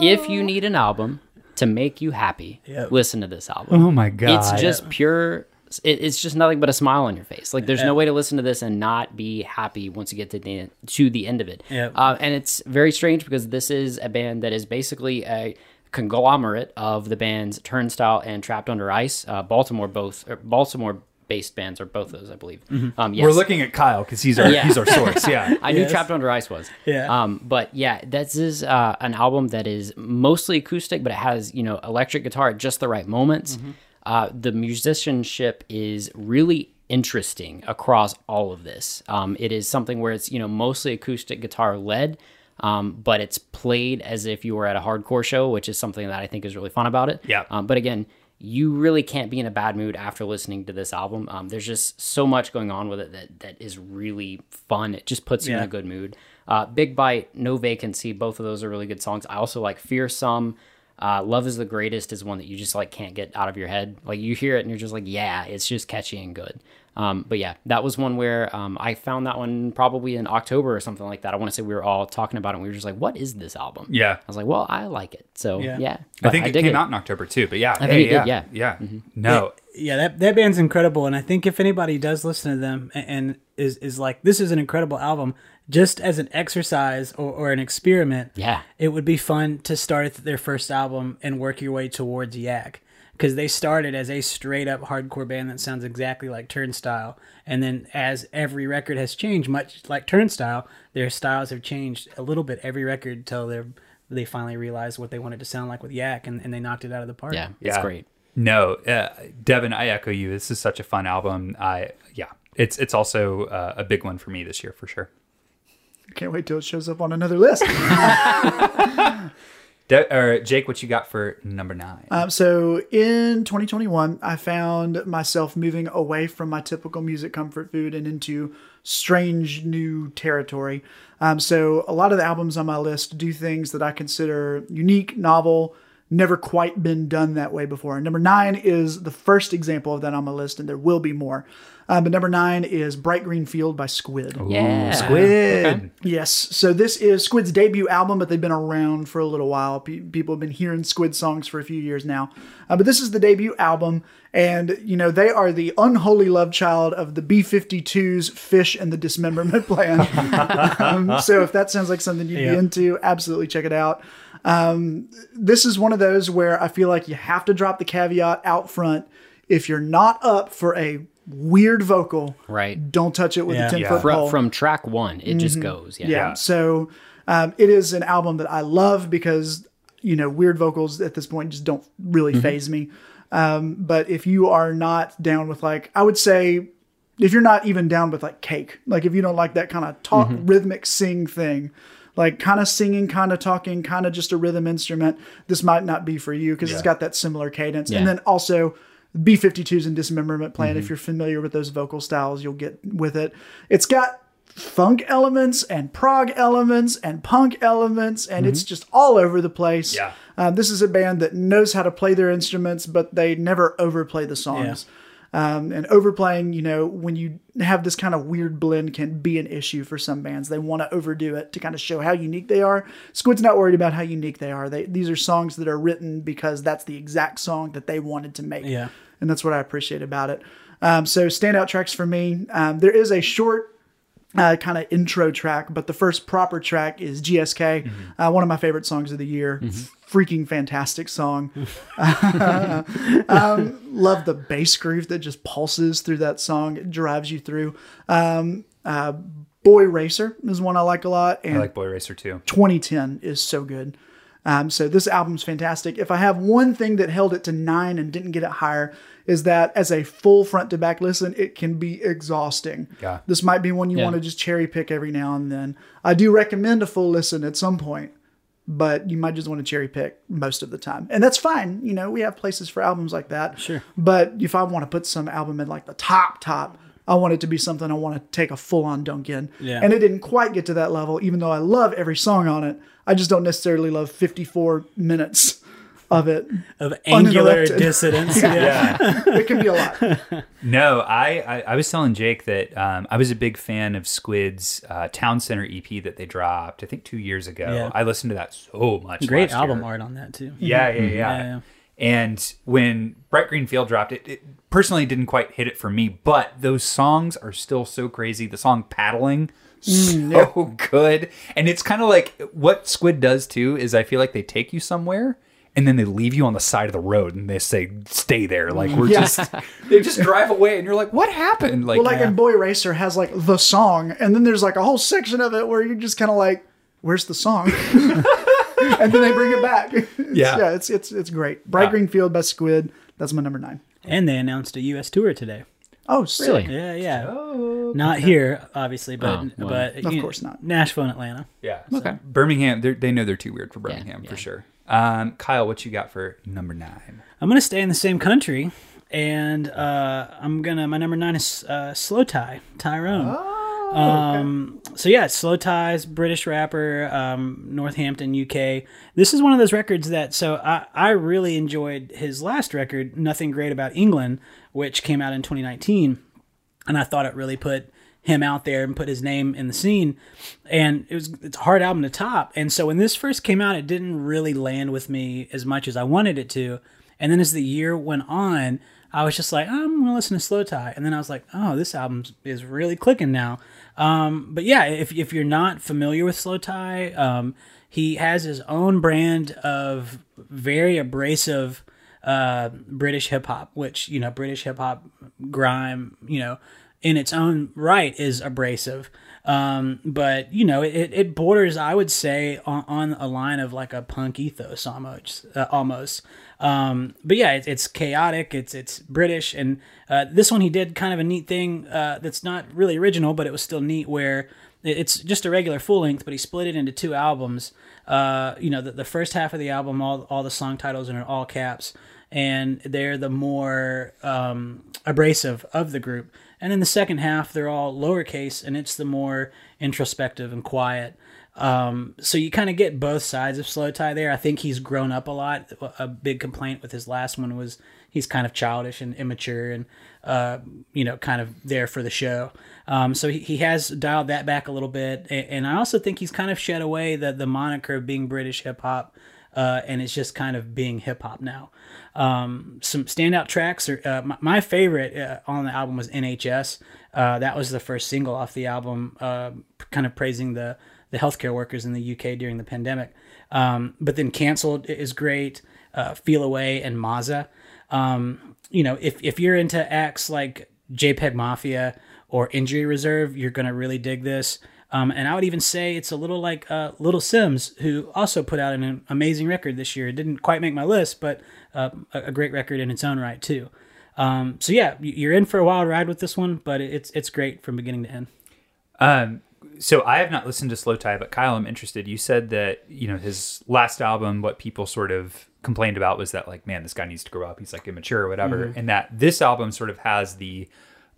if you need an album to make you happy, Yep. listen to this album. Oh my God. It's just pure. It, it's just nothing but a smile on your face. Like there's no way to listen to this and not be happy once you get to the to the end of it. Yep. Uh, and it's very strange because this is a band that is basically a conglomerate of the bands Turnstile and Trapped Under Ice. Uh, Baltimore both Baltimore based bands are both of those, I believe. Um, yes. We're looking at Kyle because he's our Yeah. he's our source. Yeah. I knew Trapped Under Ice was. Yeah. Um, but yeah, this is uh, an album that is mostly acoustic, but it has you know electric guitar at just the right moments. Uh, the musicianship is really interesting across all of this. Um, it is something where it's you know mostly acoustic guitar led. Um, but it's played as if you were at a hardcore show, which is something that I think is really fun about it. Yeah. Um, but again, you really can't be in a bad mood after listening to this album. Um, there's just so much going on with it that that is really fun. It just puts you in a good mood. Uh, Big Bite, No Vacancy, both of those are really good songs. I also like Fearsome. Uh, Love is the Greatest is one that you just like can't get out of your head. Like you hear it and you're just like, yeah, it's just catchy and good. Um, but yeah, that was one where um, I found that one probably in October or something like that. I want to say we were all talking about it. and We were just like, what is this album? Yeah. I was like, well, I like it. So Yeah. yeah, I But think it dig came out in October too, but yeah, I think it did, yeah. yeah. No, yeah, that that band's incredible, and I think if anybody does listen to them and, and is is like, this is an incredible album, just as an exercise or, or an experiment, Yeah. it would be fun to start their first album and work your way towards Yak, because they started as a straight up hardcore band that sounds exactly like Turnstile, and then as every record has changed, much like Turnstile, their styles have changed a little bit every record till they they finally realized what they wanted to sound like with Yak, and, and they knocked it out of the park. Yeah, it's Yeah. great. No, uh, Devin, I echo you. This is such a fun album. I yeah, it's it's also uh, a big one for me this year for sure. Can't wait till it shows up on another list. De- or Jake, what you got for number nine? Um, so in 2021, I found myself moving away from my typical music comfort food and into strange new territory. Um, so a lot of the albums on my list do things that I consider unique, novel, never quite been done that way before. Number nine is the first example of that on my list, and there will be more. Uh, but number nine is Bright Green Field by Squid. Yeah. Squid. Yes. So this is Squid's debut album, but they've been around for a little while. Pe- people have been hearing Squid songs for a few years now. Uh, but this is the debut album, and you know they are the unholy love child of the B-52's Fish and the Dismemberment Plan. um, so if that sounds like something you'd Yeah. be into, absolutely check it out. Um, this is one of those where I feel like you have to drop the caveat out front. If you're not up for a weird vocal, Right. don't touch it with Yeah. a 10 Yeah. foot From, pole. from track one, it just goes. Yeah. Yeah. Yeah. So um, it is an album that I love because you know weird vocals at this point just don't really phase me. Um, but if you are not down with like, I would say, if you're not even down with like cake, like if you don't like that kind of talk rhythmic sing thing. Like kind of singing, kind of talking, kind of just a rhythm instrument. This might not be for you because it's got that similar cadence. Yeah. And then also B52s and Dismemberment Plan. If you're familiar with those vocal styles, you'll get with it. It's got funk elements and prog elements and punk elements, and it's just all over the place. Yeah. Um, this is a band that knows how to play their instruments, but they never overplay the songs. Um, and overplaying, you know, when you have this kind of weird blend, can be an issue for some bands. They want to overdo it to kind of show how unique they are. Squid's not worried about how unique they are. They, these are songs that are written because that's the exact song that they wanted to make Yeah. and that's what I appreciate about it. Um, so standout tracks for me. Um, there is a short uh, kind of intro track, but the first proper track is GSK, uh, one of my favorite songs of the year. Freaking fantastic song. um, love the bass groove that just pulses through that song. It drives you through. Um, uh, Boy Racer is one I like a lot, and I like Boy Racer too. 2010 is so good. Um, so this album's fantastic. If I have one thing that held it to nine and didn't get it higher, is that as a full front to back listen, it can be exhausting. Yeah. This might be one you Yeah. want to just cherry pick every now and then. I do recommend a full listen at some point, but you might just want to cherry pick most of the time. And that's fine. You know, we have places for albums like that. Sure. But if I want to put some album in like the top, top, I want it to be something I want to take a full on dunk in. Yeah. And it didn't quite get to that level, even though I love every song on it. I just don't necessarily love 54 minutes of it. Of angular Uninterrupted. dissidence. yeah. Yeah. It can be a lot. No, I, I, I was telling Jake that um, I was a big fan of Squid's uh, Town Center EP that they dropped, I think two years ago. Yeah. I listened to that so much. Great last album year. art on that too. Yeah, yeah, yeah. Yeah, yeah. And when Bright Green Field dropped, it, it personally didn't quite hit it for me, but those songs are still so crazy. The song Paddling, Mm, so good. And it's kind of like what Squid does too is I feel like they take you somewhere and then they leave you on the side of the road and they say, stay there. Like we're Yeah. just, they just drive away and you're like, what happened? Like, Well, like in Boy Racer has like the song, and then there's like a whole section of it where you're just kind of like, "Where's the song?" and then they bring it back. It's- Yeah. yeah, it's it's it's great. Bright Yeah. Green Field by Squid. That's my number nine. And they announced a U.S. tour today. Oh, sick. Really? Yeah, yeah. Not here, obviously, but Oh, well. but Of you know, course not. Nashville and Atlanta. yeah. Okay. Birmingham, they're- know they're too weird for Birmingham yeah. for sure. Um, Kyle, what you got for number nine? I'm gonna stay in the same country, and uh, I'm gonna. My number nine is uh, Slow Tie TYRON. Oh, Um, so yeah, slowthai's, British rapper, um, Northampton, UK. This is one of those records that so I, I really enjoyed his last record, Nothing Great About England, which came out in 2019, and I thought it really put him out there and put his name in the scene. And it was it's a hard album to top. And so when this first came out, it didn't really land with me as much as I wanted it to. And then as the year went on, I was just like, I'm gonna listen to slowthai. And then I was like, oh, this album is really clicking now. Um, but yeah, if if you're not familiar with slowthai, um, he has his own brand of very abrasive uh, British hip hop, which you know, British hip hop, grime, you know, in its own right is abrasive. Um, but you know, it, it borders, I would say, on, on a line of like a punk ethos almost, uh, almost. Um, but yeah, it, it's chaotic. It's it's British, and uh, this one he did kind of a neat thing uh, that's not really original, but it was still neat. Where it's just a regular full length, but he split it into two albums. Uh, you know, the, the first half of the album, all all the song titles are in all caps, and they're the more um, abrasive of the group. And in the second half, they're all lowercase, and it's the more introspective and quiet. Um, so you kind of get both sides of slowthai there. I think he's grown up a lot. A big complaint with his last one was he's kind of childish and immature and uh, you know kind of there for the show. Um, so he, he has dialed that back a little bit, and, and I also think he's kind of shed away the the moniker of being British hip hop. Uh, and it's just kind of being hip hop now. Um, some standout tracks are uh, my, my, favorite uh, on the album was NHS. Uh, that was the first single off the album, uh, kind of praising the the healthcare workers in the UK during the pandemic. Um, but then canceled is great. Uh, Feel Away and Mazza. Um, you know, if if you're into acts like JPEG Mafia or Injury Reserve, you're gonna really dig this. Um, and I would even say it's a little like uh, Little Simz, who also put out an amazing record this year. It didn't quite make my list, but uh, a great record in its own right too. Um, so yeah, you're in for a wild ride with this one, but it's it's great from beginning to end. Um, so I have not listened to slowthai, but Kyle, I'm interested. You said that you know his last album, what people sort of complained about was that like, man, this guy needs to grow up. He's like immature or whatever, mm-hmm. and that this album sort of has the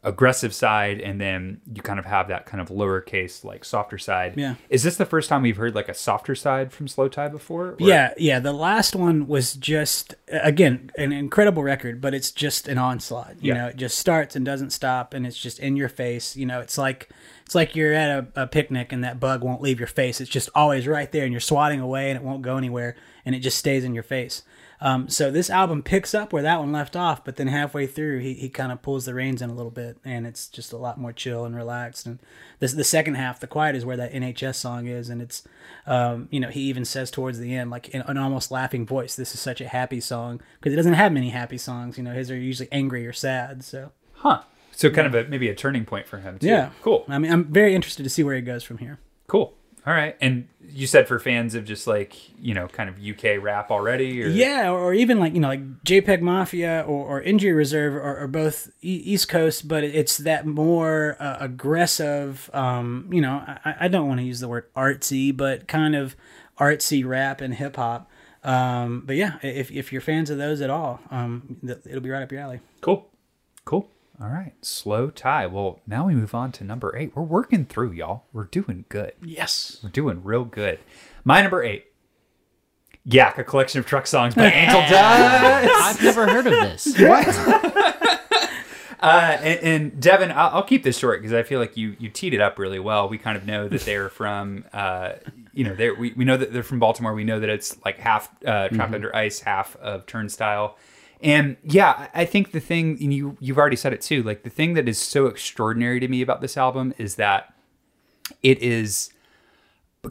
aggressive side and then you kind of have that kind of lowercase like softer side. Yeah. Is this the first time we've heard like a softer side from slowthai before or? yeah yeah. The last one was just again an incredible record but it's just an onslaught. You yeah. know it just starts and doesn't stop and it's just in your face. You know it's like it's like you're at a, a picnic and that bug won't leave your face. It's just always right there and you're swatting away and it won't go anywhere and it just stays in your face um, so this album picks up where that one left off, but then halfway through, he, he kind of pulls the reins in a little bit, and it's just a lot more chill and relaxed. And this the second half, the quiet is where that NHS song is, and it's um, you know he even says towards the end, like in an almost laughing voice, "This is such a happy song," because he doesn't have many happy songs. You know, his are usually angry or sad. So, huh? So kind yeah. of a maybe a turning point for him. Too. Yeah, cool. I mean, I'm very interested to see where he goes from here. Cool. All right. And you said for fans of just like, you know, kind of UK rap already? Or? Yeah, or, even like, you know, like JPEG Mafia or, or Injury Reserve are, are both East Coast, but it's that more uh, aggressive, um, you know, I, I don't want to use the word artsy, but kind of artsy rap and hip hop. Um, but yeah, if, if you're fans of those at all, um, it'll be right up your alley. Cool. Cool. All right, slowthai. Well, now we move on to number eight. We're working through, y'all. We're doing good. Yes. We're doing real good. My number eight. Yak, a collection of truck songs by Angel Dust. I've never heard of this. What? uh, and, and, Devin, I'll, I'll, keep this short because I feel like you you teed it up really well. We kind of know that they're from, uh, you know, they we, we know that they're from Baltimore. We know that it's like half uh, Trapped mm-hmm. Under Ice, half of Turnstile. And yeah, I think the thing you you've already said it too. Like the thing that is so extraordinary to me about this album is that it is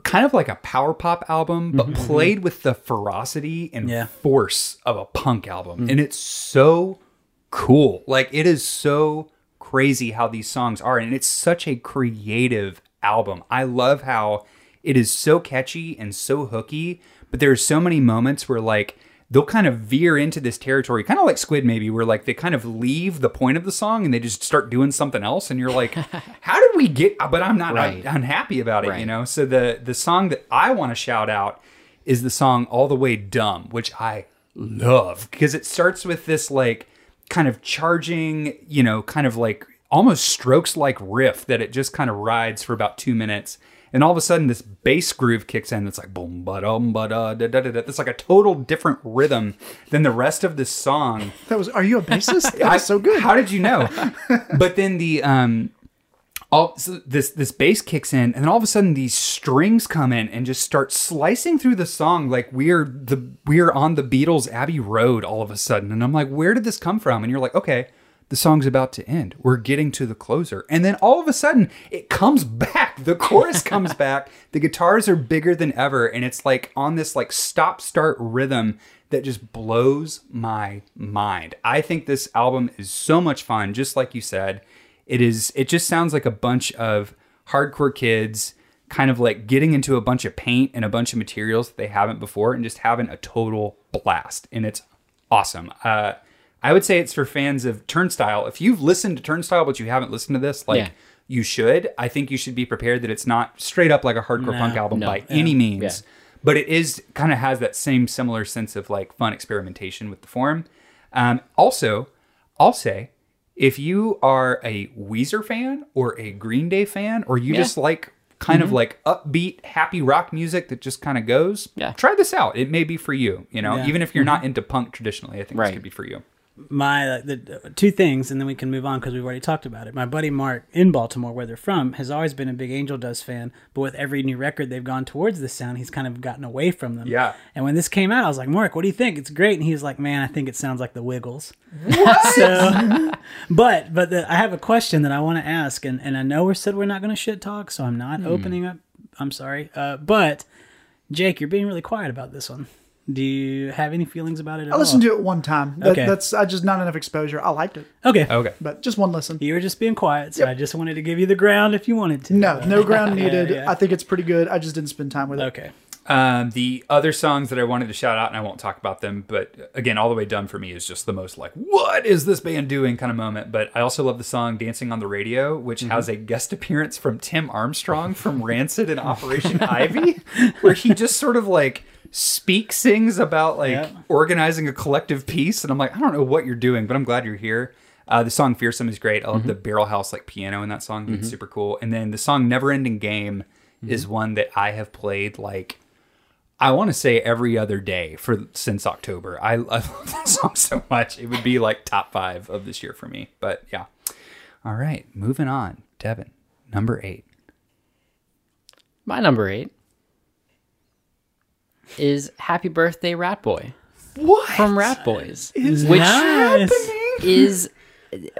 kind of like a power pop album, but mm-hmm. played with the ferocity and yeah. force of a punk album. Mm-hmm. And it's so cool. Like it is so crazy how these songs are. And it's such a creative album. I love how it is so catchy and so hooky, but there are so many moments where like they'll kind of veer into this territory, kind of like Squid maybe, where like they kind of leave the point of the song and they just start doing something else, and you're like, how did we get? But I'm not right. Unhappy about it, right. you know. So the the song that I want to shout out is the song "All the Way Dumb," which I love because it starts with this like kind of charging, you know, kind of like almost strokes like riff that it just kind of rides for about two minutes and all of a sudden this bass groove kicks in. It's like boom, ba dum, ba da da da da. It's like a total different rhythm than the rest of the song. That was. Are you a bassist? That's so good. How did you know? but then the um, all so this this bass kicks in, and then all of a sudden these strings come in and just start slicing through the song like we're the we're on the Beatles Abbey Road all of a sudden. And I'm like, where did this come from? And you're like, okay the song's about to end. We're getting to the closer. And then all of a sudden, it comes back. The chorus comes back. The guitars are bigger than ever. And it's like on this like stop start rhythm that just blows my mind. I think this album is so much fun. Just like you said, it is, it just sounds like a bunch of hardcore kids kind of like getting into a bunch of paint and a bunch of materials that they haven't before and just having a total blast. And it's awesome. Uh, I would say it's for fans of Turnstile. If you've listened to Turnstile but you haven't listened to this, like yeah. you should. I think you should be prepared that it's not straight up like a hardcore no, punk album no, by yeah. any means. Yeah. But it is kind of has that same similar sense of like fun experimentation with the form. Um, also, I'll say if you are a Weezer fan or a Green Day fan, or you just like kind of like upbeat, happy rock music that just kind of goes, Yeah. try this out. It may be for you. You know, Yeah. even if you're not into punk traditionally, I think this could be for you. My the two things, and then we can move on because we've already talked about it. My buddy Mark in Baltimore, where they're from, has always been a big Angel Dust fan, but with every new record they've gone towards this sound, he's kind of gotten away from them. Yeah. And when this came out, I was like, Mark, what do you think? It's great, and he was like, Man, I think it sounds like the Wiggles. what? so, but but the, I have a question that I want to ask, and and I know we said we're not going to shit talk, so I'm not opening up. I'm sorry, uh, but Jake, you're being really quiet about this one. Do you have any feelings about it at I listened all? to it one time. That, Okay. That's I just not enough exposure. I liked it, Okay. Okay. but just one listen. You were just being quiet, so Yep. I just wanted to give you the ground if you wanted to. No, no ground needed. yeah. I think it's pretty good. I just didn't spend time with it. Okay. Um, the other songs that I wanted to shout out, and I won't talk about them, but again, all the way dumb for me is just the most like, what is this band doing kind of moment. But I also love the song Dancing on the Radio, which has a guest appearance from Tim Armstrong from Rancid and Operation Ivy, where he just sort of like speak sings about like Yeah. organizing a collective piece. And I'm like, I don't know what you're doing, but I'm glad you're here. Uh, the song Fearsome is great. I love mm-hmm. the barrel house like piano in that song. It's mm-hmm. super cool. And then the song Never Ending Game mm-hmm. is one that I have played like I want to say every other day for since October. I, I love that song so much. It would be like top five of this year for me. But yeah. All right, moving on. Devin, number eight. My number eight is Happy Birthday Ratboy What? from Ratboys, Which which nice. is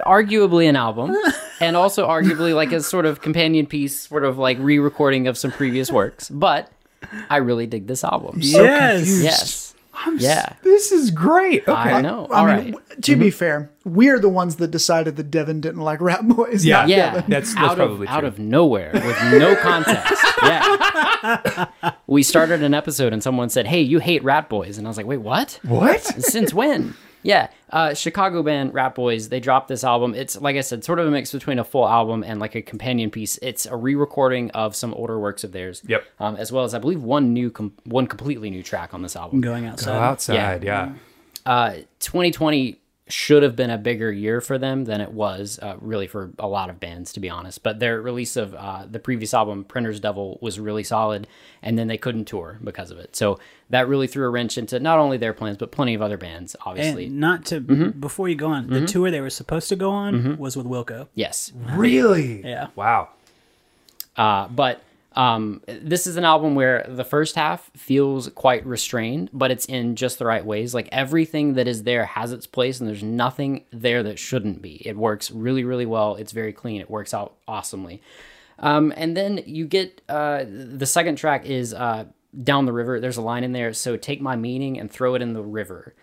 arguably an album and also arguably like a sort of companion piece, sort of like re recording of some previous works. But I really dig this album. Yes. Yes. I'm s- Yeah. This is great. Okay. I know. I mean, right. w- to be mm-hmm. fair, we're the ones that decided that Devin didn't like Ratboys. Yeah. not Yeah, Devin. That's- that's out probably of out of nowhere with no context. yeah, we started an episode and someone said, "Hey, you hate Ratboys," and I was like, "Wait, what? What? Since when?" Yeah, uh, Chicago band Ratboys. They dropped this album. It's like I said, sort of a mix between a full album and like a companion piece. It's a re-recording of some older works of theirs. Yep. Um, as well as I believe one new, com- one completely new track on this album. Going Go outside. outside. Yeah. uh, 2020 should have been a bigger year for them than it was, uh, really for a lot of bands, to be honest. But their release of uh, the previous album, Printer's Devil, was really solid, and then they couldn't tour because of it. So that really threw a wrench into not only their plans, but plenty of other bands, obviously. And not to Mm-hmm. before you go on, the tour they were supposed to go on was with Wilco. yes. Really? Yeah. Wow. Uh, but um, this is an album where the first half feels quite restrained, but it's in just the right ways. Like everything that is there has its place, and there's nothing there that shouldn't be. It works really, really well. It's very clean. It works out awesomely. Um, and then you get uh, the second track is uh, Down the River. There's a line in there. So take my meaning and throw it in the river.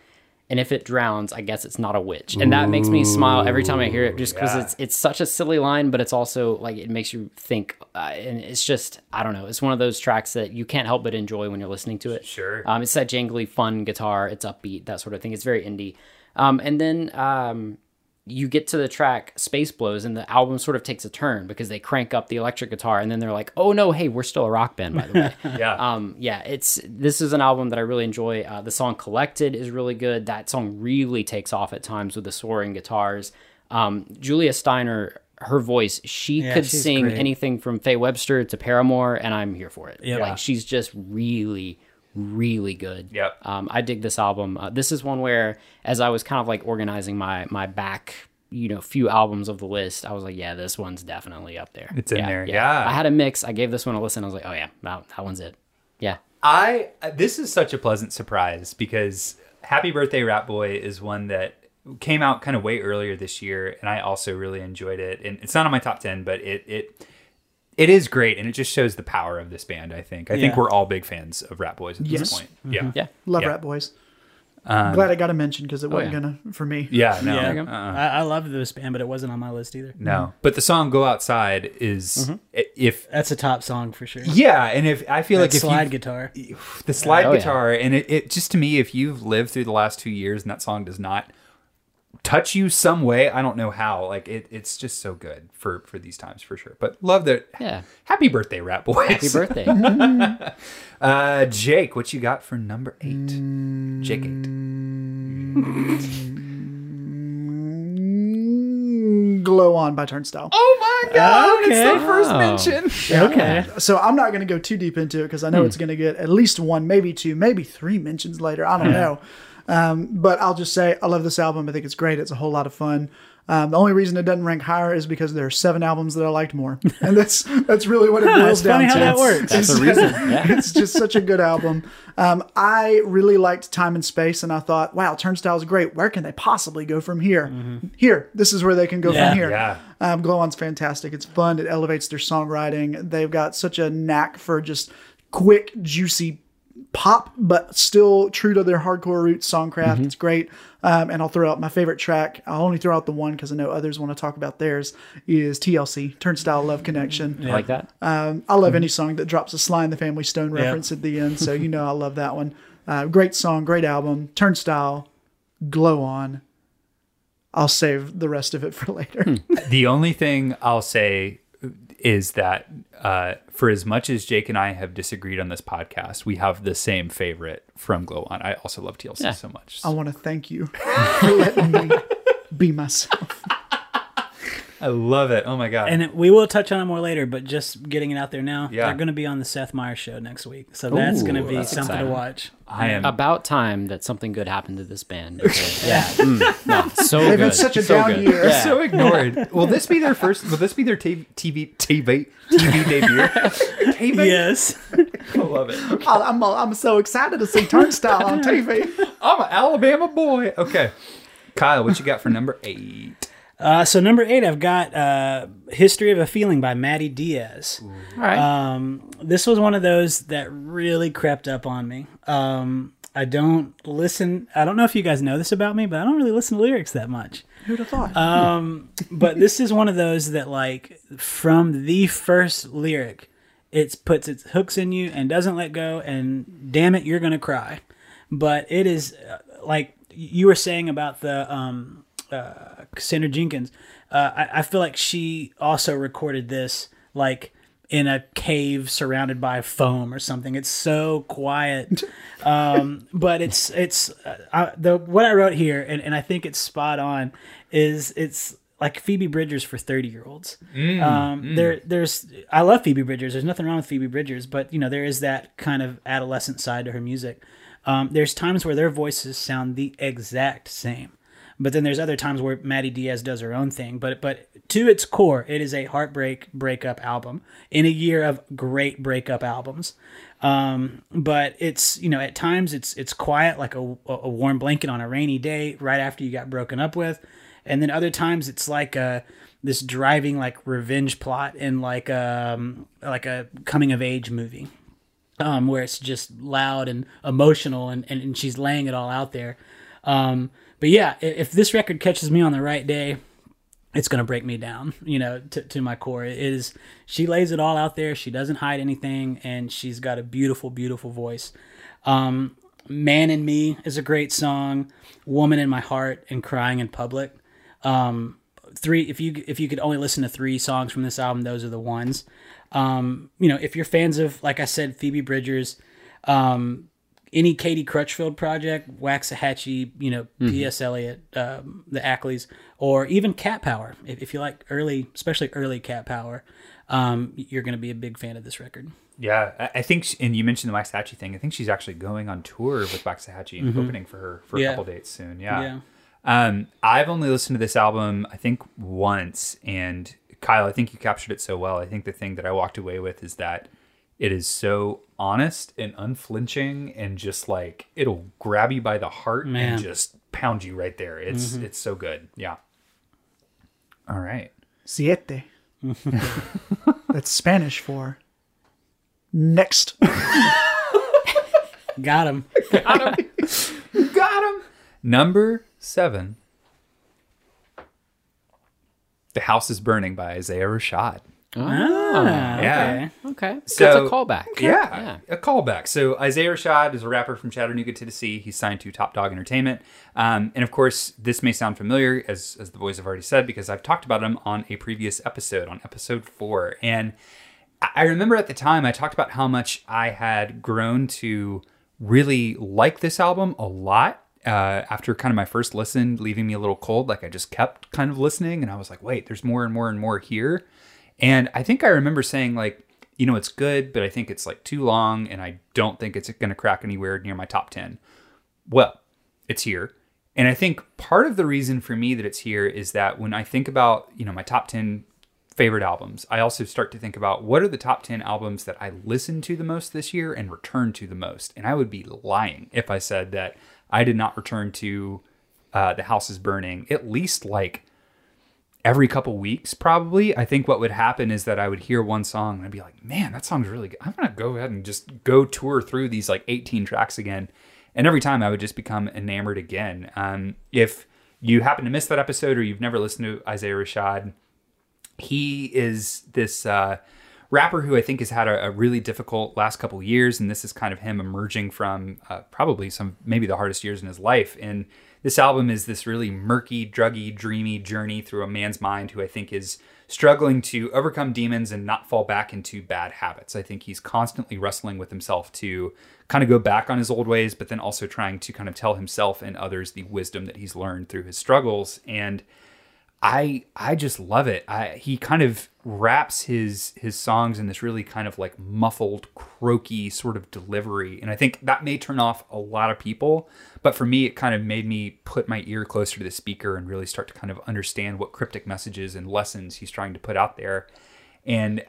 And if it drowns, I guess it's not a witch. And that makes me smile every time I hear it just because yeah. it's it's such a silly line, but it's also like it makes you think. Uh, and it's just, I don't know. It's one of those tracks that you can't help but enjoy when you're listening to it. Sure. Um, it's that jangly, fun guitar. It's upbeat, that sort of thing. It's very indie. Um, and then um, you get to the track Space Blues, and the album sort of takes a turn because they crank up the electric guitar, and then they're like, "Oh no, hey, we're still a rock band, by the way." Yeah. um, yeah, it's this is an album that I really enjoy. Uh, the song "Collected" is really good. That song really takes off at times with the soaring guitars. Um, Julia Steiner, her voice, she Yeah, could sing great. anything from Faye Webster to Paramore, and I'm here for it. Yep. Like she's just really, really good. Yep. Um, I dig this album. Uh, this is one where, as I was kind of like organizing my my back, you know, few albums of the list, I was like, yeah, this one's definitely up there. It's in there, yeah. I had a mix. I gave this one a listen. I was like, oh yeah, that, that one's it. Yeah. I this is such a pleasant surprise because Happy Birthday Rat Boy is one that came out kind of way earlier this year and I also really enjoyed it. And it's not on my top 10, but it it it is great and it just shows the power of this band, I think. I think we're all big fans of Ratboys at Yes. this point. Mm-hmm. Yeah. Yeah. Love Yeah. Ratboys. Um, Glad I got a mention because it oh, wasn't yeah. gonna for me. Yeah, no. Yeah, uh-uh. I, I love this band, but it wasn't on my list either. No. But the song Go Outside is mm-hmm. i- if That's a top song for sure. yeah, and if I feel That like if slide you guitar. the slide Oh, yeah. guitar and it, it just to me if you've lived through the last two years and that song does not touch you some way i don't know how like it, it's just so good for for these times for sure but love that Yeah. happy birthday rat boys Happy birthday. uh jake what you got for number eight jake eight Glow On by Turnstile. Oh my god, Okay. it's the first Oh. mention. Okay. So I'm not going to go too deep into it because I know Hmm. it's going to get at least one, maybe two, maybe three mentions later. I don't know. Um, but I'll just say I love this album. I think it's great. It's a whole lot of fun. Um, the only reason it doesn't rank higher is because there are seven albums that I liked more, and that's that's really what it boils it's down funny how to. that works. That's the reason. Yeah. it's just such a good album. Um, I really liked Time and Space, and I thought, wow, Turnstile's great. Where can they possibly go from here? Here, this is where they can go Yeah. from here. Yeah. Um, Glow On's fantastic. It's fun. It elevates their songwriting. They've got such a knack for just quick, juicy pop, but still true to their hardcore roots songcraft. It's great. Um, and I'll throw out my favorite track. I'll only throw out the one because I know others want to talk about theirs. Is TLC Turnstile Love Connection. I like that. Um, I love any song that drops a Sly and the Family Stone reference at the end, so you know I love that one. Uh, great song, great album. Turnstile, Glow On. I'll save the rest of it for later. The only thing I'll say is that uh, for as much as Jake and I have disagreed on this podcast, we have the same favorite from Glow On. I also love TLC Yeah. so much. I want to thank you for letting me be myself. I love it. Oh my god. And it, we will touch on it more later, but just getting it out there now, Yeah. they're going to be on the Seth Meyers show next week. So that's going to be something exciting. to watch. I am About time that something good happened to this band. because- yeah. Mm, no, so They've good. had such a so down good. year. Yeah. so ignored. Will this be their first? Will this be their TV TV TV, TV debut? TV? Yes. I love it. I- I'm, I'm so excited to see Turnstile on TV. I'm an Alabama boy. Okay, Kyle, what you got for number eight? Uh, so number eight, I've got uh, "History of a Feeling" by Madi Diaz. All right. Um, this was one of those that really crept up on me. Um, I don't listen. I don't know if you guys know this about me, but I don't really listen to lyrics that much. Who'd have thought? Um, but this is one of those that, like, from the first lyric, it puts its hooks in you and doesn't let go. And damn it, you're gonna cry. But it is uh, like you were saying about the um, uh, Cassandra Jenkins. Uh, I, I feel like she also recorded this like in a cave surrounded by foam or something. It's so quiet, um, but it's it's uh, I, the what I wrote here, and, and I think it's spot on. Is it's like Phoebe Bridgers for thirty year olds. um, There, there's I love Phoebe Bridgers. There's nothing wrong with Phoebe Bridgers, but you know there is that kind of adolescent side to her music. Um, there's times where their voices sound the exact same. But then there's other times where Madi Diaz does her own thing. But but to its core, it is a heartbreak breakup album in a year of great breakup albums. Um, but it's you know at times it's it's quiet like a, a warm blanket on a rainy day right after you got broken up with, and then other times it's like a this driving like revenge plot in like um like a coming of age movie um, where it's just loud and emotional and, and, and she's laying it all out there. Um, but yeah, if this record catches me on the right day, it's going to break me down, you know, to, to my core. It is, she lays it all out there. She doesn't hide anything and she's got a beautiful, beautiful voice. Um, Man in Me is a great song. Woman in My Heart and Crying in Public. Um, three, if you, if you could only listen to three songs from this album, those are the ones. Um, you know, if you're fans of, like I said, Phoebe Bridgers, um, any Katie Crutchfield project, Waxahatchee, you know, P.S. Eliot, um, the Ackleys, or even Cat Power. If, if you like early, especially early Cat Power, um, you're going to be a big fan of this record. Yeah, I- I think, she, and you mentioned the Waxahatchee thing. I think she's actually going on tour with Waxahatchee and opening for her for a couple dates soon. Yeah. Yeah. Um, I've only listened to this album, I think, once. And Kyle, I think you captured it so well. I think the thing that I walked away with is that it is so honest and unflinching and just like it'll grab you by the heart Man. and just pound you right there. It's mm-hmm. it's so good. Yeah. All right. Siete. That's Spanish for next. Got him. Got him. Got him. Number seven. The House is Burning by Isaiah Rashad. Ah, Yeah. okay. Okay. So- it's a callback. Yeah, a callback. So Isaiah Rashad is a rapper from Chattanooga, Tennessee. He's signed to Top Dawg Entertainment, um, and of course, this may sound familiar, as as the boys have already said, because I've talked about him on a previous episode, on episode four. And I I remember at the time I talked about how much I had grown to really like this album a lot. uh, after kind of my first listen, leaving me a little cold. Like I just kept kind of listening, and I was like, wait, there's more and more and more here. And I think I remember saying like, you know, it's good, but I think it's like too long, and I don't think it's going to crack anywhere near my top ten. Well, it's here. And I think part of the reason for me that it's here is that when I think about, you know, my top 10 favorite albums, I also start to think about what are the top 10 albums that I listened to the most this year and returned to the most. And I would be lying if I said that I did not return to uh, The House is Burning at least like every couple weeks, probably. I think what would happen is that I would hear one song and I'd be like, man, that song's really good. I'm to go ahead and just go tour through these like 18 tracks again and every time I would just become enamored again. Um, if you happen to miss that episode or you've never listened to Isaiah Rashad, he is this uh, rapper who I think has had a, a, really difficult last couple years, and this is kind of him emerging from uh, probably some maybe the hardest years in his life. And this album is this really murky, druggy, dreamy journey through a man's mind who I think is struggling to overcome demons and not fall back into bad habits. I think he's constantly wrestling with himself to kind of go back on his old ways, but then also trying to kind of tell himself and others the wisdom that he's learned through his struggles. And I I just love it. I, he kind of wraps his his songs in this really kind of like muffled, croaky sort of delivery, and I think that may turn off a lot of people. But for me, it kind of made me put my ear closer to the speaker and really start to kind of understand what cryptic messages and lessons he's trying to put out there. And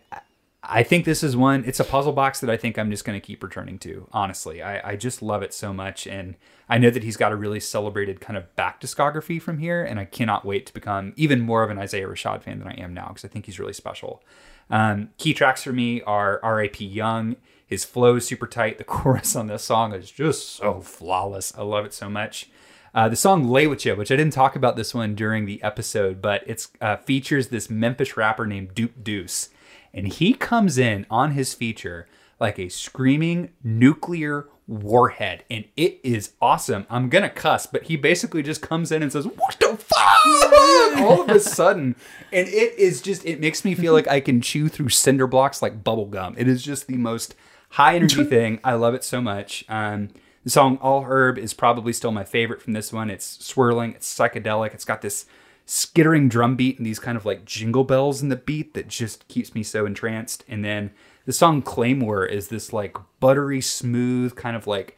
I think this is one. It's a puzzle box that I think I'm just going to keep returning to. Honestly, I, I just love it so much, and I know that he's got a really celebrated kind of back discography from here, and I cannot wait to become even more of an Isaiah Rashad fan than I am now because I think he's really special. Um, key tracks for me are R.A.P. Young. His flow is super tight. The chorus on this song is just so flawless. I love it so much. Uh, the song "Lay with You," which I didn't talk about this one during the episode, but it uh, features this Memphis rapper named Duke Deuce and he comes in on his feature like a screaming nuclear warhead and it is awesome. I'm gonna cuss but he basically just comes in and says what the fuck? All of a sudden and it is just it makes me feel like i can chew through cinder blocks like bubble gum. It is just the most high energy thing. I love it so much. Um, the song all herb is probably still my favorite from this one. It's swirling it's psychedelic it's got this skittering drum beat and these kind of like jingle bells in the beat that just keeps me so entranced. And then the song Claymore is this like buttery smooth kind of like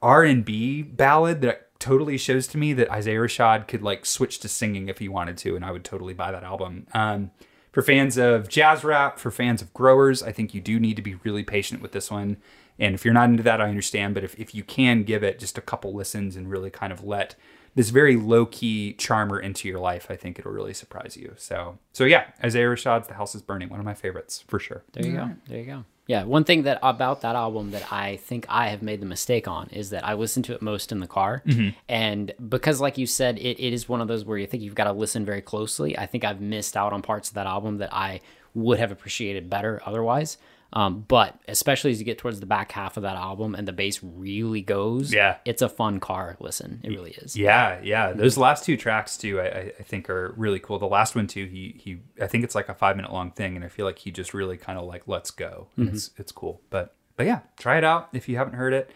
R&B ballad that totally shows to me that Isaiah Rashad could like switch to singing if he wanted to and I would totally buy that album. Um, for fans of jazz rap, for fans of growers, I think you do need to be really patient with this one. And if you're not into that, I understand. But if, if you can give it just a couple listens and really kind of let this very low key charmer into your life, I think it'll really surprise you. So, so yeah, Isaiah Rashad's "The House Is Burning," one of my favorites for sure. There you go. There you go. Yeah, one thing that about that album that I think I have made the mistake on is that I listen to it most in the car, mm-hmm. and because, like you said, it, it is one of those where you think you've got to listen very closely. I think I've missed out on parts of that album that I would have appreciated better otherwise. Um, but especially as you get towards the back half of that album and the bass really goes, yeah, it's a fun car listen. It really is. Yeah, yeah. Those last two tracks too, I, I think are really cool. The last one too, he he, I think it's like a five minute long thing, and I feel like he just really kind of like lets go. Mm-hmm. It's it's cool. But but yeah, try it out if you haven't heard it.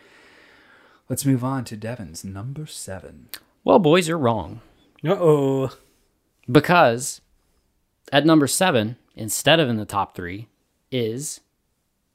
Let's move on to Devin's number seven. Well, boys, you're wrong. Uh oh. Because at number seven, instead of in the top three, is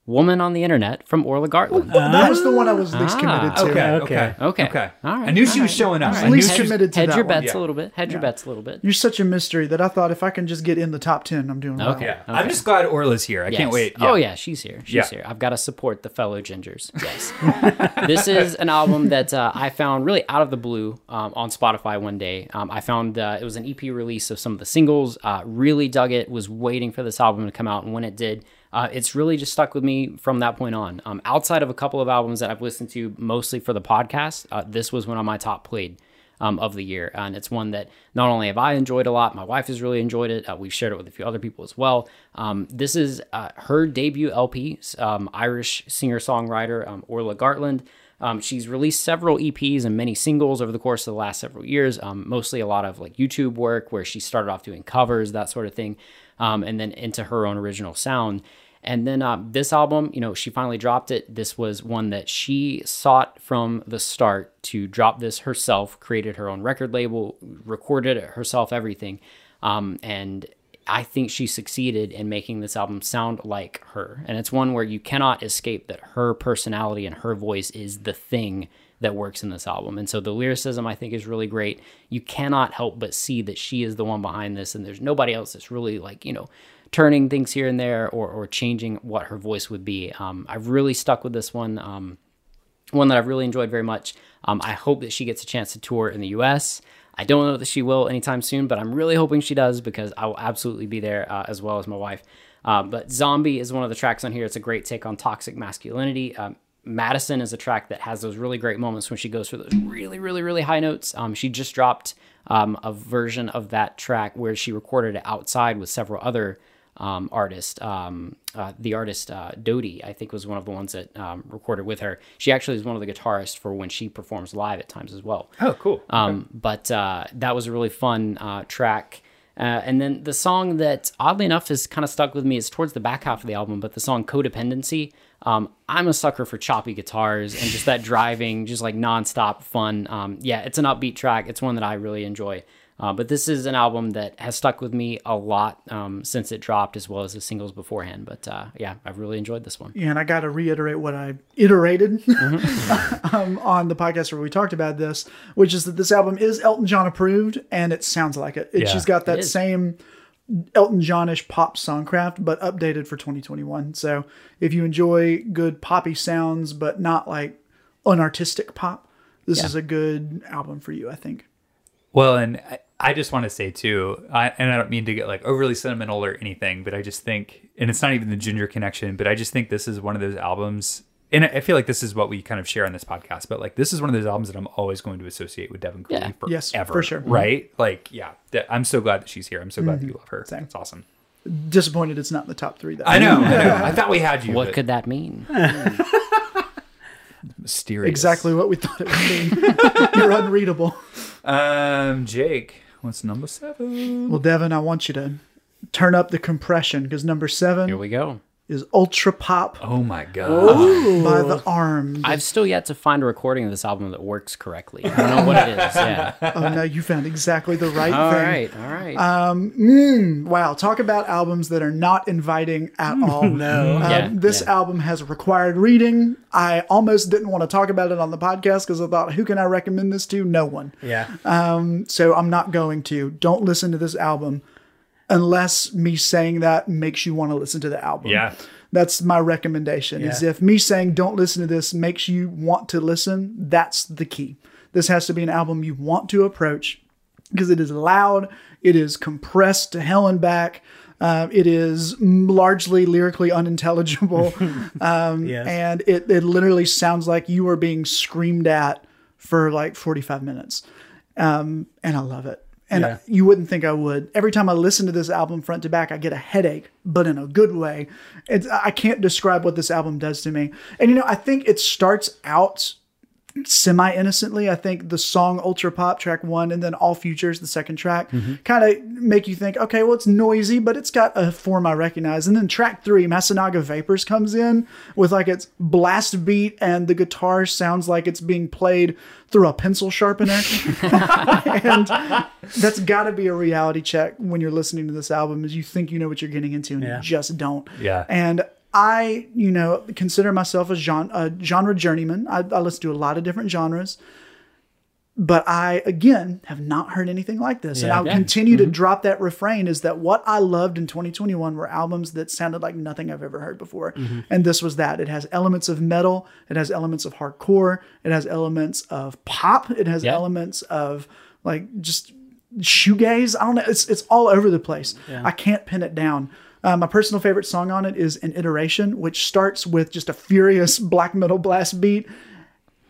Woman on the Internet from Orla Gartland. Well, that was the one I was least committed Ah, to. okay, okay. okay, Okay. okay. All right, I knew she was showing up. all I right. Least committed to Hedge that your bets yeah. a little bit. Hedge your bets a little bit. You're such a mystery that I thought if I can just get in the top 10, I'm doing well. Okay. I'm just glad Orla's here. I Yes. can't wait. Oh yeah, she's here. She's Yeah. here. I've got to support the fellow gingers. Yes. this is an album that uh, I found really out of the blue um, on Spotify one day. Um, I found uh, it was an EP release of some of the singles. Uh, really dug it. Was waiting for this album to come out, and when it did, uh, it's really just stuck with me from that point on. Um, outside of a couple of albums that I've listened to mostly for the podcast, uh, this was one of my top played um, of the year. And it's one that not only have I enjoyed a lot, my wife has really enjoyed it. Uh, we've shared it with a few other people as well. Um, this is uh, her debut LP, um, Irish singer songwriter um, Orla Gartland. Um, she's released several EPs and many singles over the course of the last several years, um, mostly a lot of like YouTube work where she started off doing covers, that sort of thing, and then into her own original sound. And then uh, this album, you know, she finally dropped it. This was one that she sought from the start to drop this herself, created her own record label, recorded it herself, everything. Um, and I think she succeeded in making this album sound like her. And it's one where you cannot escape that her personality and her voice is the thing that works in this album. And so the lyricism I think is really great. You cannot help but see that she is the one behind this and there's nobody else that's really like, you know, turning things here and there or, or changing what her voice would be. Um, I've really stuck with this one. Um, one that I've really enjoyed very much. Um, I hope that she gets a chance to tour in the US. I don't know that she will anytime soon, but I'm really hoping she does because I will absolutely be there uh, as well as my wife. Uh, but Zombie is one of the tracks on here. It's a great take on toxic masculinity. Um, Madison is a track that has those really great moments when she goes for those really, really, really high notes. Um, she just dropped um, a version of that track where she recorded it outside with several other um, artists. Um, uh, the artist uh, Dodie, I think, was one of the ones that um, recorded with her. She actually is one of the guitarists for when she performs live at times as well. Oh, cool. Um, But uh, that was a really fun uh, track. Uh, and then the song that, oddly enough, has kind of stuck with me is towards the back half of the album, but the song Codependency. Um, I'm a sucker for choppy guitars and just that driving, just like nonstop fun. Um, yeah, it's an upbeat track. It's one that I really enjoy. Uh, but this is an album that has stuck with me a lot um, since it dropped, as well as the singles beforehand. But uh, yeah, I've really enjoyed this one. Yeah, and I got to reiterate what I iterated um, on the podcast where we talked about this, which is that this album is Elton John approved, and it sounds like it. it Yeah. she's got that is. same Elton Johnish pop songcraft, but updated for 2021. So if you enjoy good poppy sounds, but not like unartistic pop, this Yeah. is a good album for you, I think. Well, and I, I just want to say too, I, and I don't mean to get like overly sentimental or anything, but I just think, and it's not even the Ginger connection, but I just think this is one of those albums, and I I feel like this is what we kind of share on this podcast, but like this is one of those albums that I'm always going to associate with Devin Cooley Yeah. forever. Yes, for sure. Right? Like, yeah, that, I'm so glad that she's here. I'm so glad that you love her. Same. That's awesome. Disappointed it's not in the top three, though. I know, I know. I thought we had you. What but could that mean? mysterious? Exactly what we thought it would be. You're unreadable. Um, Jake, what's number seven? Well, Devin, I want you to turn up the compression because number seven Here we go. Is Ultra Pop Oh my god. by the Armed. I've still yet to find a recording of this album that works correctly. I don't know what it is. Yeah. oh no, you found exactly the right All thing. right. All right. Um. Wow, talk about albums that are not inviting at all. No. Um, Yeah, this yeah. album has required reading. I almost didn't want to talk about it on the podcast because I thought, who can I recommend this to? No one. Yeah. Um, So I'm not going to. Don't listen to this album unless me saying that makes you want to listen to the album. Yeah. That's my recommendation. Is if me saying don't listen to this makes you want to listen, that's the key. This has to be an album you want to approach because it is loud, it is compressed to hell and back. Uh, it is largely lyrically unintelligible, um, and it, it literally sounds like you are being screamed at for like 45 minutes. Um, and I love it. And Yeah. you wouldn't think I would. Every time I listen to this album front to back, I get a headache, but in a good way. It's, I can't describe what this album does to me. And you know, I think it starts out semi innocently. I think the song Ultra Pop track one and then All Futures, the second track, mm-hmm. kind of make you think, okay, well, it's noisy, but it's got a form I recognize. And then track three, Masunaga Vapors comes in with like its blast beat and the guitar sounds like it's being played through a pencil sharpener. and that's got to be a reality check when you're listening to this album is you think you know what you're getting into and Yeah. you just don't. Yeah. And I, you know, consider myself a genre, a genre journeyman. I, I listen to a lot of different genres, but I, again, have not heard anything like this. and I'll Yeah. continue to mm-hmm. drop that refrain is that what I loved in 2021 were albums that sounded like nothing I've ever heard before. Mm-hmm. And this was that. It has elements of metal, it has elements of hardcore, it has elements of pop, it has Yeah. elements of like just shoegaze. I don't know. It's it's all over the place. I can't pin it down. Uh, my personal favorite song on it is an iteration, which starts with just a furious black metal blast beat,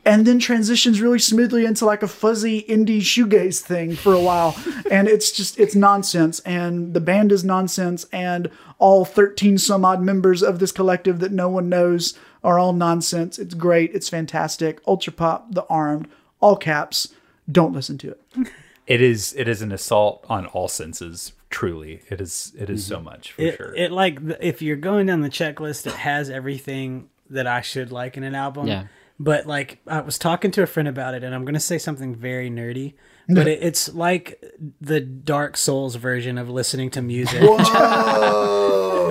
and then transitions really smoothly into like a fuzzy indie shoegaze thing for a while. and it's just it's nonsense, and the band is nonsense, and all thirteen some odd members of this collective that no one knows are all nonsense. It's great. It's fantastic. Ultra pop, the armed, all caps. Don't listen to it. it is it is an assault on all senses. Truly, it is it is so mm-hmm. much for it, sure. it like if you're going down the checklist, it has everything that I should like in an album. Yeah. But like I was talking to a friend about it, and I'm gonna say something very nerdy, but it, it's like the Dark Souls version of listening to music.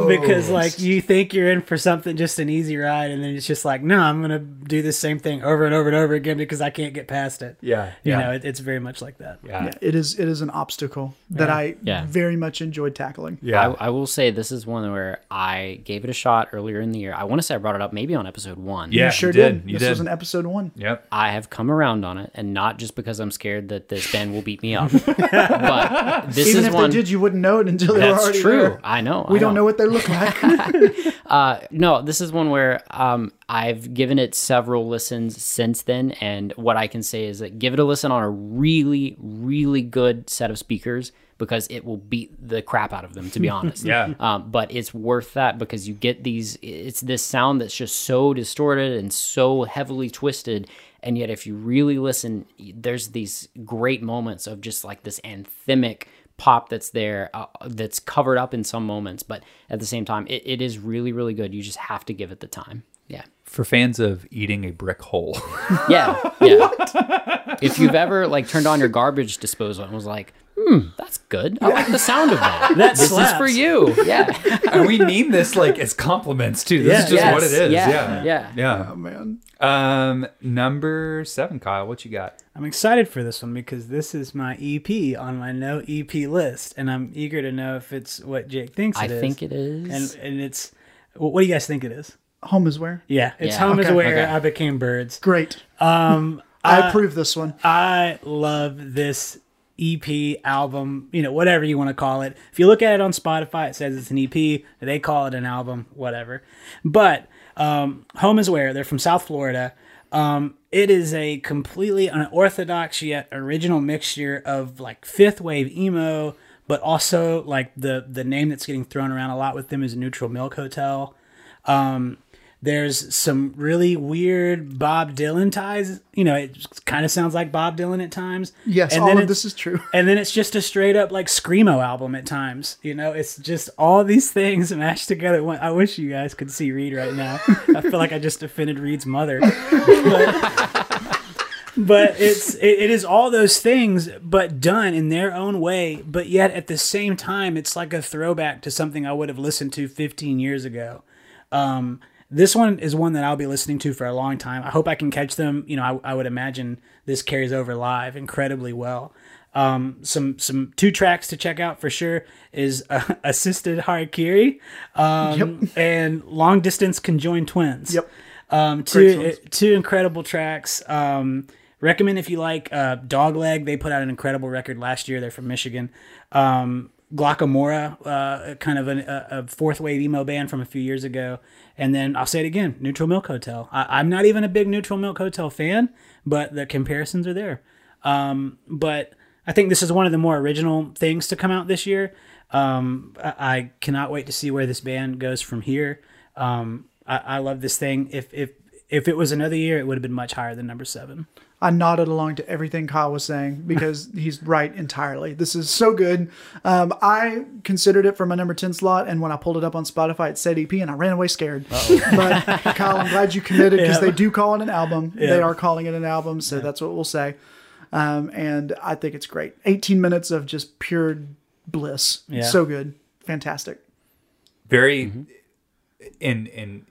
Because like you think you're in for something just an easy ride, and then it's just like, no, I'm gonna do the same thing over and over and over again because I can't get past it. yeah, You yeah, know, it, it's very much like that. yeah, Yeah, it is it is an obstacle that I Yeah. very much enjoyed tackling. yeah. I, I will say this is one where I gave it a shot earlier in the year. I want to say I brought it up maybe on episode one. Yeah, you sure you did. did. You this did. was an episode one. Yep. I have come around on it, and not just because I'm scared that this band will beat me up, but this Even is if one. they did, you wouldn't know it until they were that's already true. there. I know. We I don't know what they look like. Uh, no, this is one where um, I've given it several listens since then, and what I can say is that give it a listen on a really, really good set of speakers because it will beat the crap out of them, to be honest. Yeah. Um, but it's worth that because you get these. It's this sound that's just so distorted and so heavily twisted, and yet if you really listen, there's these great moments of just like this anthemic pop that's there uh, that's covered up in some moments but at the same time it, it is really really good. You just have to give it the time. Yeah. For fans of eating a brick hole. yeah yeah. If you've ever like turned on your garbage disposal and was like hmm that's good i like the sound of that That this is for you yeah and we mean this like as compliments too. This Yeah. is just what it is. Yes. Yeah. Yeah. Yeah. Yeah. oh man, Um, number seven, Kyle. What you got? I'm excited for this one because this is my EP on my no EP list, and I'm eager to know if it's what Jake thinks i it is. think it is and and it's wh- what do you guys think it is? home is where Yeah, it's Yeah. home is where Okay. I became birds. great. Um, I I, approve this one. I love this EP album, you know, whatever you want to call it. If you look at it on Spotify, it says it's an EP. They call it an album, whatever. But um, Home is Where, they're from South Florida. Um, it is a completely unorthodox yet original mixture of like fifth wave emo, but also like the the name that's getting thrown around a lot with them is Neutral Milk Hotel. Um, there's some really weird Bob Dylan ties. You know, it kind of sounds like Bob Dylan at times. Yes, and all then of this is true. And then it's just a straight up like screamo album at times. You know, it's just all these things mashed together. I wish you guys could see Reed right now. I feel like I just offended Reed's mother. But, but it's it, it is all those things, but done in their own way. But yet at the same time, it's like a throwback to something I would have listened to 15 years ago. Um, this one is one that I'll be listening to for a long time. I hope I can catch them. You know, I, I would imagine this carries over live incredibly well. Um, some some two tracks to check out for sure is uh, assisted harakiri um, and long distance conjoined twins. Yep. Um, two songs. two incredible tracks. Um, recommend if you like uh, Dogleg. They put out an incredible record last year. They're from Michigan. Um, Glocca Morra, uh, kind of an, a, fourth wave emo band from a few years ago. And then I'll say it again, Neutral Milk Hotel. I, I'm not even a big Neutral Milk Hotel fan, but the comparisons are there. Um, but I think this is one of the more original things to come out this year. Um, I, I cannot wait to see where this band goes from here. Um, I, I love this thing. If if if it was another year, it would have been much higher than number seven. I nodded along to everything Kyle was saying because he's right entirely. This is so good. Um, I considered it for my number 10 slot, and when I pulled it up on Spotify, it said EP, and I ran away scared. But Kyle, I'm glad you committed because Yeah. they do call it an album. They are calling it an album, so that's what we'll say. Um, and I think it's great. 18 minutes of just pure bliss. Yeah. So good. Fantastic. Very Mm-hmm. in in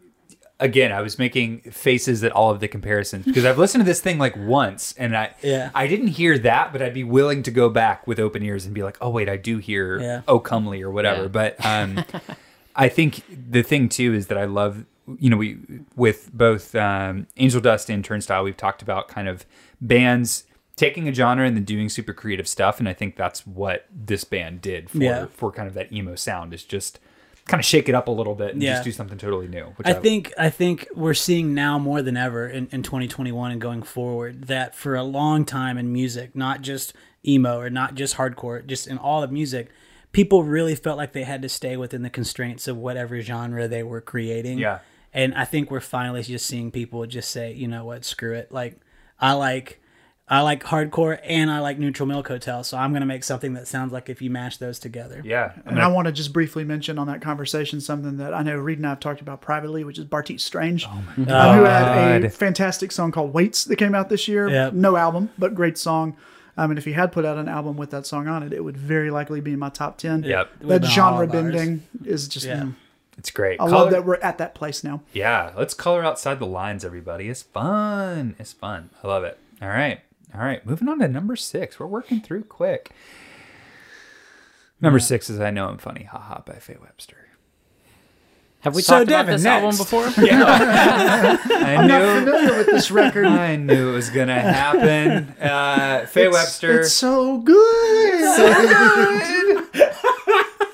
again, I was making faces at all of the comparisons because I've listened to this thing like once and I Yeah. I didn't hear that, but I'd be willing to go back with open ears and be like, oh wait, I do hear Yeah. oh comely or whatever. Yeah. But um I think the thing too is that I love you know we with both um, Angel Dust and Turnstile we've talked about kind of bands taking a genre and then doing super creative stuff and I think that's what this band did for Yeah. for kind of that emo sound is just kind of shake it up a little bit and Yeah. just do something totally new which I think I think we're seeing now more than ever in, in 2021 and going forward that for a long time in music, not just emo or not just hardcore, just in all of music, people really felt like they had to stay within the constraints of whatever genre they were creating. Yeah. And I think we're finally just seeing people just say, you know what, screw it. Like I like I like hardcore and I like Neutral Milk Hotel, so I'm going to make something that sounds like if you mash those together. Yeah. And I want to just briefly mention on that conversation something that I know Reed and I have talked about privately, which is Bartees Strange, uh, who had a fantastic song called "Waits" that came out this year. Yep. No album, but great song. I mean, if he had put out an album with that song on it, it would very likely be in my top ten. Yep. It That been genre bending is just. Yeah. mm, It's great. I Color- love that we're at that place now. Yeah, let's color outside the lines, everybody. It's fun. It's fun. I love it. All right. All right. Moving on to number six. We're working through quick. Number six is I Know I'm Funny. Haha by Faye Webster. Have we So, talked about Devin, this next. album before? I I'm not familiar with this record. I knew it was gonna happen. Uh, Faye Webster. It's so good. so good.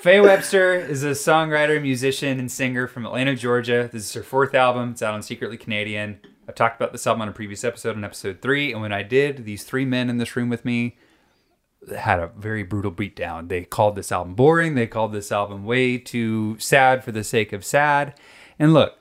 Faye Webster is a songwriter, musician, and singer from Atlanta, Georgia. This is her fourth album. It's out on Secretly Canadian. I've talked about this album on a previous episode, in episode three. And when I did, these three men in this room with me had a very brutal beatdown. They called this album boring. They called this album way too sad for the sake of sad. And look,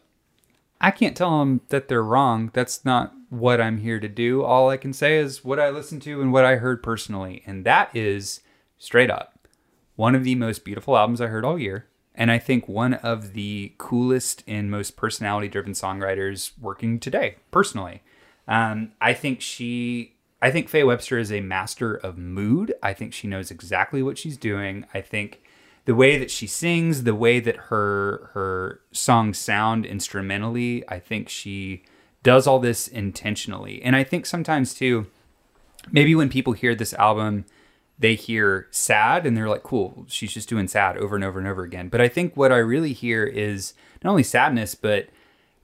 I can't tell them that they're wrong. That's not what I'm here to do. All I can say is what I listened to and what I heard personally. And that is straight up one of the most beautiful albums I heard all year. And I think one of the coolest and most personality driven songwriters working today, personally. Um, I think she, I think Faye Webster is a master of mood. I think she knows exactly what she's doing. I think the way that she sings, the way that her her songs sound instrumentally, I think she does all this intentionally. And I think sometimes too, maybe when people hear this album, they hear sad and they're like, cool, she's just doing sad over and over and over again. But I think what I really hear is not only sadness, but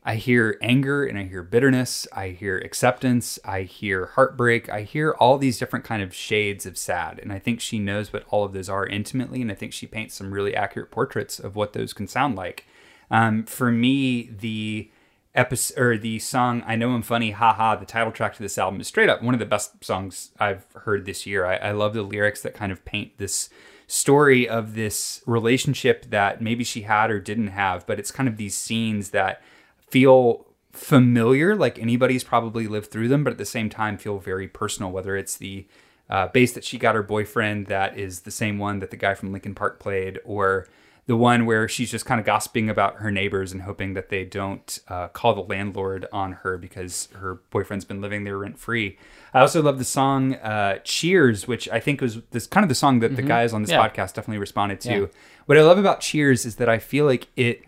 I hear anger and I hear bitterness, I hear acceptance, I hear heartbreak, I hear all these different kind of shades of sad. And I think she knows what all of those are intimately, and I think she paints some really accurate portraits of what those can sound like. Um, for me, the episode or the song "I Know I'm Funny," haha, the title track to this album is straight up one of the best songs I've heard this year. I, I love the lyrics that kind of paint this story of this relationship that maybe she had or didn't have, but it's kind of these scenes that feel familiar, like anybody's probably lived through them, but at the same time feel very personal. Whether it's the uh, bass that she got her boyfriend that is the same one that the guy from Linkin Park played, or the one where she's just kind of gossiping about her neighbors and hoping that they don't uh, call the landlord on her because her boyfriend's been living there rent free. I also love the song uh, "Cheers," which I think was this kind of the song that the guys on this Yeah. podcast definitely responded to. Yeah. What I love about "Cheers" is that I feel like it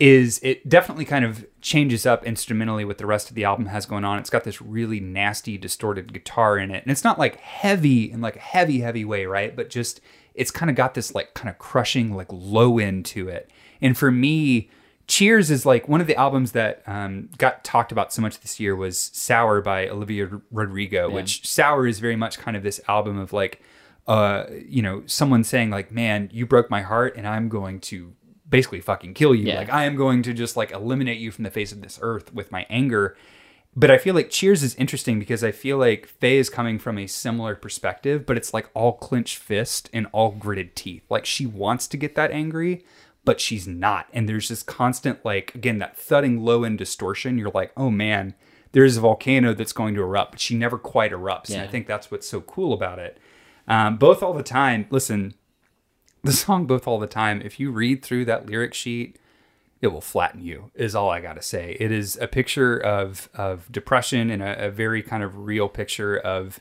is it definitely kind of changes up instrumentally what the rest of the album has going on. It's got this really nasty distorted guitar in it. And it's not like heavy in like a heavy, heavy way, right? But just it's kind of got this like kind of crushing, like low end to it. And for me, Cheers is like one of the albums that um, got talked about so much this year was Sour by Olivia Rodrigo, which Sour is very much kind of this album of like, uh, you know, someone saying like, man, you broke my heart and I'm going to basically fucking kill you. Yeah. Like I am going to just like eliminate you from the face of this earth with my anger. But I feel like Cheers is interesting because I feel like Faye is coming from a similar perspective, but it's like all clenched fist and all gritted teeth. Like she wants to get that angry, but she's not. And there's this constant, like, again, that thudding low end distortion. You're like, oh man, there's a volcano that's going to erupt, but she never quite erupts. And I think that's what's so cool about it. Um, both all the time, listen, the song both all the time if you read through that lyric sheet it will flatten you is all i gotta say. It is a picture of of depression and a, a very kind of real picture of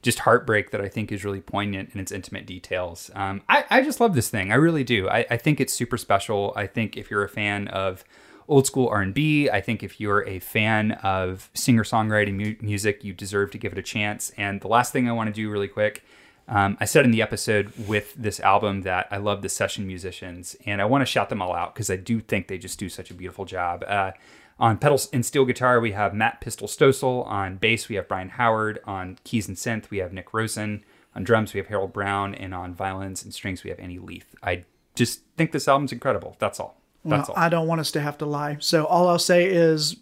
just heartbreak that i think is really poignant in its intimate details. Um, I, I just love this thing. I really do. I, I think it's super special. I think if you're a fan of old school r&b i think if you're a fan of singer-songwriting mu- music you deserve to give it a chance. And the last thing i want to do really quick um, I said in the episode with this album that I love the session musicians, and I want to shout them all out because I do think they just do such a beautiful job. Uh, on pedals and steel guitar, we have Matt Pistol Stoessel. On bass, we have Brian Howard. On keys and synth, we have Nick Rosen. On drums, we have Harold Brown, and on violins and strings, we have Annie Leeth. I just think this album's incredible. That's all. That's Well, all. I don't want us to have to lie. So all I'll say is